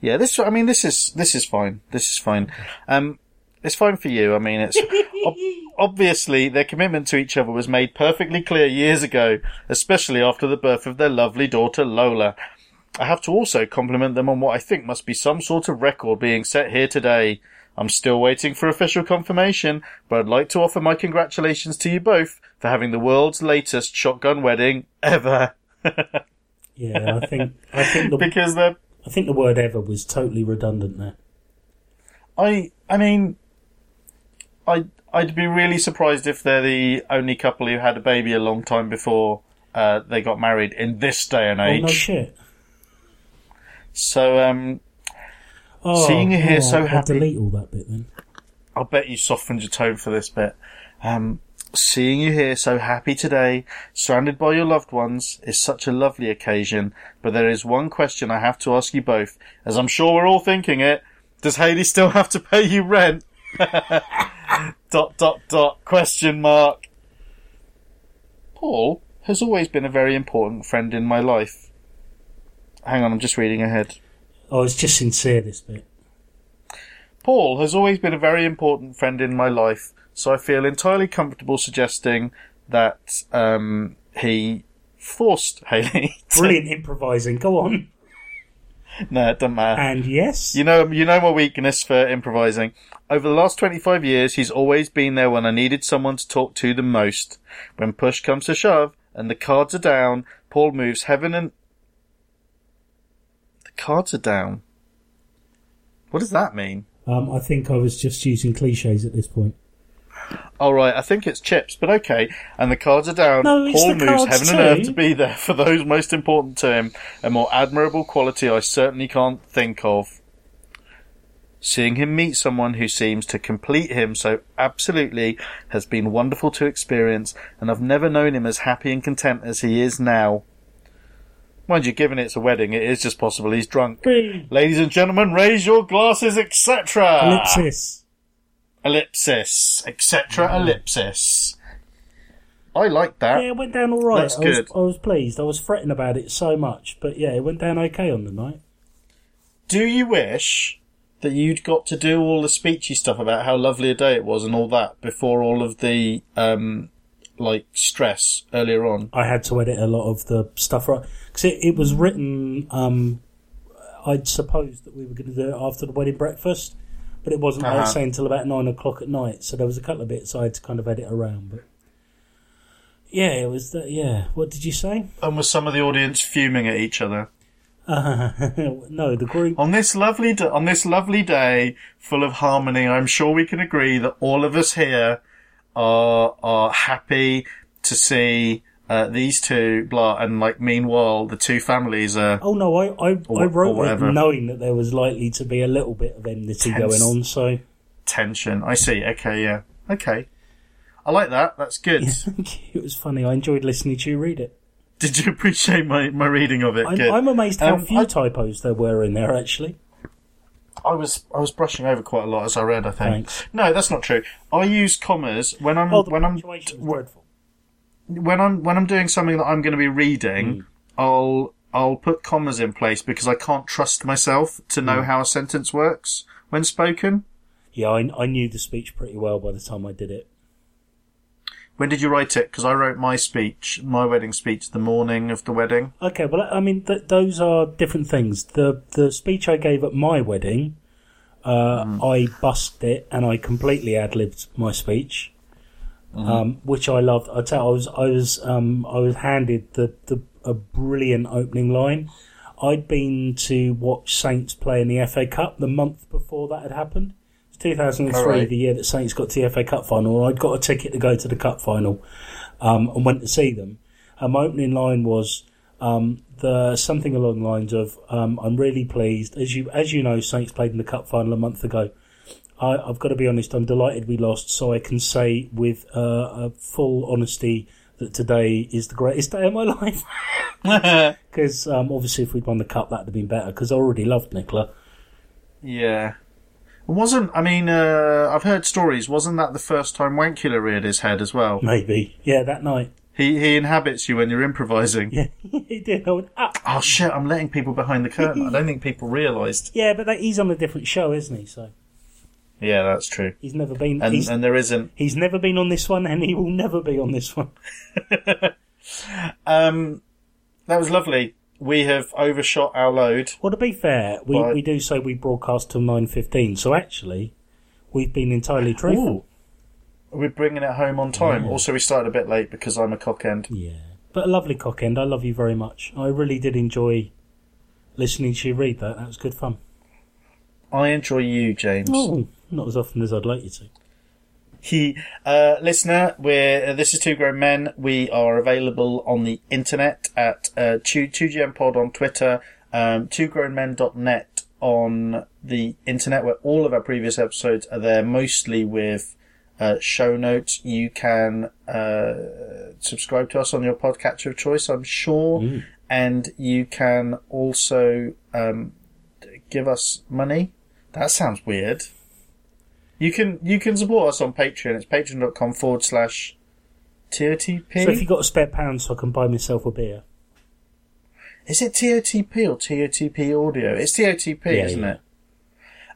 yeah, this, I mean, this is, this is fine. This is fine. Um, it's fine for you. I mean, it's *laughs* obviously their commitment to each other was made perfectly clear years ago, especially after the birth of their lovely daughter Lola. I have to also compliment them on what I think must be some sort of record being set here today. I'm still waiting for official confirmation, but I'd like to offer my congratulations to you both for having the world's latest shotgun wedding ever. *laughs* Yeah, I think I think the because they're I think the word ever was totally redundant there. I I mean, I I'd be really surprised if they're the only couple who had a baby a long time before uh, they got married in this day and age. Oh no shit! So um, Oh, Seeing you here oh, so I'll happy. delete all that bit then. I'll bet you softened your tone for this bit. Um, seeing you here so happy today, surrounded by your loved ones, is such a lovely occasion. But there is one question I have to ask you both, as I'm sure we're all thinking it. Does Haley still have to pay you rent? *laughs* *laughs* dot dot dot question mark. Paul has always been a very important friend in my life. Hang on, I'm just reading ahead. Oh, it's just sincere this bit. Paul has always been a very important friend in my life, so I feel entirely comfortable suggesting that um, he forced Haley. *laughs* To, Brilliant improvising. Go on. No, it doesn't matter. And yes, You know, you know my weakness for improvising. Over the last 25 years, he's always been there when I needed someone to talk to the most. When push comes to shove and the cards are down, Paul moves heaven and... The cards are down? What does that mean? um, I think I was just using cliches at this point. All right, I think it's chips, but okay. And the cards are down. No, Paul moves heaven and earth to be there for those most important to him. A more admirable quality I certainly can't think of. Seeing him meet someone who seems to complete him so absolutely has been wonderful to experience, and I've never known him as happy and content as he is now. Mind you, given it's a wedding, it is just possible he's drunk. Ladies and gentlemen, raise your glasses, etc. Ellipsis. Ellipsis, etc. ellipsis. I like that. Yeah, it went down all right. That's I was, good. I was pleased. I was fretting about it so much, but yeah, it went down okay on the night. Do you wish that you'd got to do all the speechy stuff about how lovely a day it was and all that before all of the um like stress earlier on? I had to edit a lot of the stuff right because it, it was written. Um, I'd supposed that we were going to do it after the wedding breakfast, but it wasn't Uh-huh. until about nine o'clock at night. So there was a couple of bits I had to kind of edit around. But yeah, it was. that. yeah, what did you say? And was some of the audience fuming at each other Uh, *laughs* no, the group. on this lovely d- on this lovely day full of harmony? I'm sure we can agree that all of us here are are happy to see uh, these two blah and like meanwhile the two families are Oh no, I I, Or I wrote it knowing that there was likely to be a little bit of enmity Tense. going on. So tension. I see. Okay, yeah. Okay. I like that. That's good. *laughs* it was funny. I enjoyed listening to you read it. Did you appreciate my, my reading of it? I'm. I'm amazed how Um, few I- typos there were in there, actually. I was I was brushing over quite a lot as I read. I think. Thanks. No, that's not true. I use commas when I'm Oh, when I'm dreadful. When I'm when I'm doing something that I'm going to be reading. Mm. I'll I'll put commas in place because I can't trust myself to know Mm. how a sentence works when spoken. Yeah, I, I knew the speech pretty well by the time I did it. When did you write it? Because I wrote my speech, my wedding speech, the morning of the wedding. Okay, well, I mean, th- those are different things. The the speech I gave at my wedding, uh, I busked it and I completely ad libbed my speech, um, which I loved. I tell, I was I was um, I was handed the, the a brilliant opening line. I'd been to watch Saints play in the FA Cup the month before that had happened. It's 2003, Alright. the year that Saints got to the FA Cup final. I'd got a ticket to go to the cup final um, and went to see them. And my opening line was um, the something along the lines of um, "I'm really pleased, as you as you know, Saints played in the cup final a month ago. I, I've got to be honest, I'm delighted we lost, so I can say with uh, a full honesty that today is the greatest day of my *laughs* life. *laughs* Because um, obviously, if we'd won the cup, that'd have been better. Because I already loved Nicola. Yeah. Wasn't, I mean, uh, I've heard stories. Wasn't that the first time Wankula reared his head as well? Maybe, yeah, that night. He, he inhabits you when you're improvising. *laughs* Yeah, he did. I went, ah. Oh shit, I'm letting people behind the curtain. I don't think people realised. Yeah, but he's on a different show, isn't he? So Yeah, that's true. he's never been. And, he's, and there isn't. he's never been on this one, and he will never be on this one. *laughs* Um, that was lovely. We have overshot our load. Well, to be fair, we, we do say we broadcast till nine fifteen. So actually, we've been entirely truthful. We're bringing it home on time. Yeah. Also, we started a bit late because I'm a cock end. Yeah, but a lovely cock end. I love you very much. I really did enjoy listening to you read that. That was good fun. I enjoy you, James. Oh, not as often as I'd like you to. He, uh, listener, we're, this is Two Grown Men. We are available on the internet at, uh, 2, 2GM Pod on Twitter, um, twogrownmen.net on the internet where all of our previous episodes are there, mostly with, uh, show notes. You can, uh, subscribe to us on your podcatcher of choice, I'm sure. Mm. And you can also, um, give us money. That sounds weird. You can you can support us on Patreon. It's patreon.com forward slash TOTP. So if you got a spare pound, so I can buy myself a beer. Is it TOTP or TOTP audio? It's TOTP, Yeah, isn't yeah. it?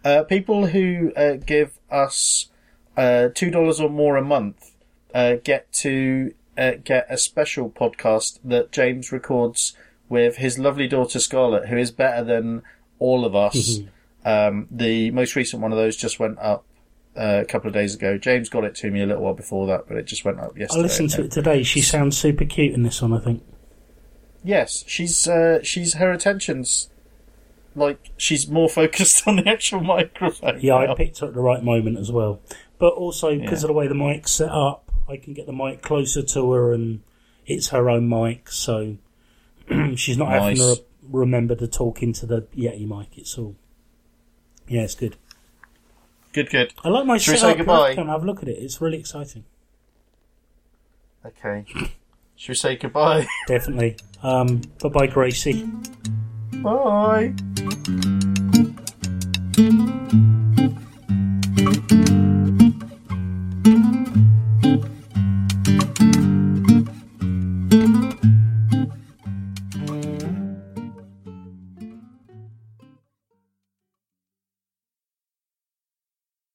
Uh, people who uh, give us uh, two dollars or more a month uh, get to uh, get a special podcast that James records with his lovely daughter Scarlett, who is better than all of us. um, the most recent one of those just went up uh, a couple of days ago. James got it to me a little while before that, but it just went up yesterday. I listened to it today. She sounds super cute in this one. I think. Yes, she's uh, she's her attention's like she's more *laughs* focused on the actual microphone. Yeah, now. I picked her at the right moment as well. But also because Yeah. of the way the mic's set up, I can get the mic closer to her, and it's her own mic, so *clears throat* she's not having to re- remember to talk into the Yeti mic. It's all. Yeah, it's good. Good, good. I like my we setup. say goodbye? Come have a look at it. It's really exciting. Okay. Should we say goodbye? *laughs* Definitely. Um, bye bye, Gracie. Bye.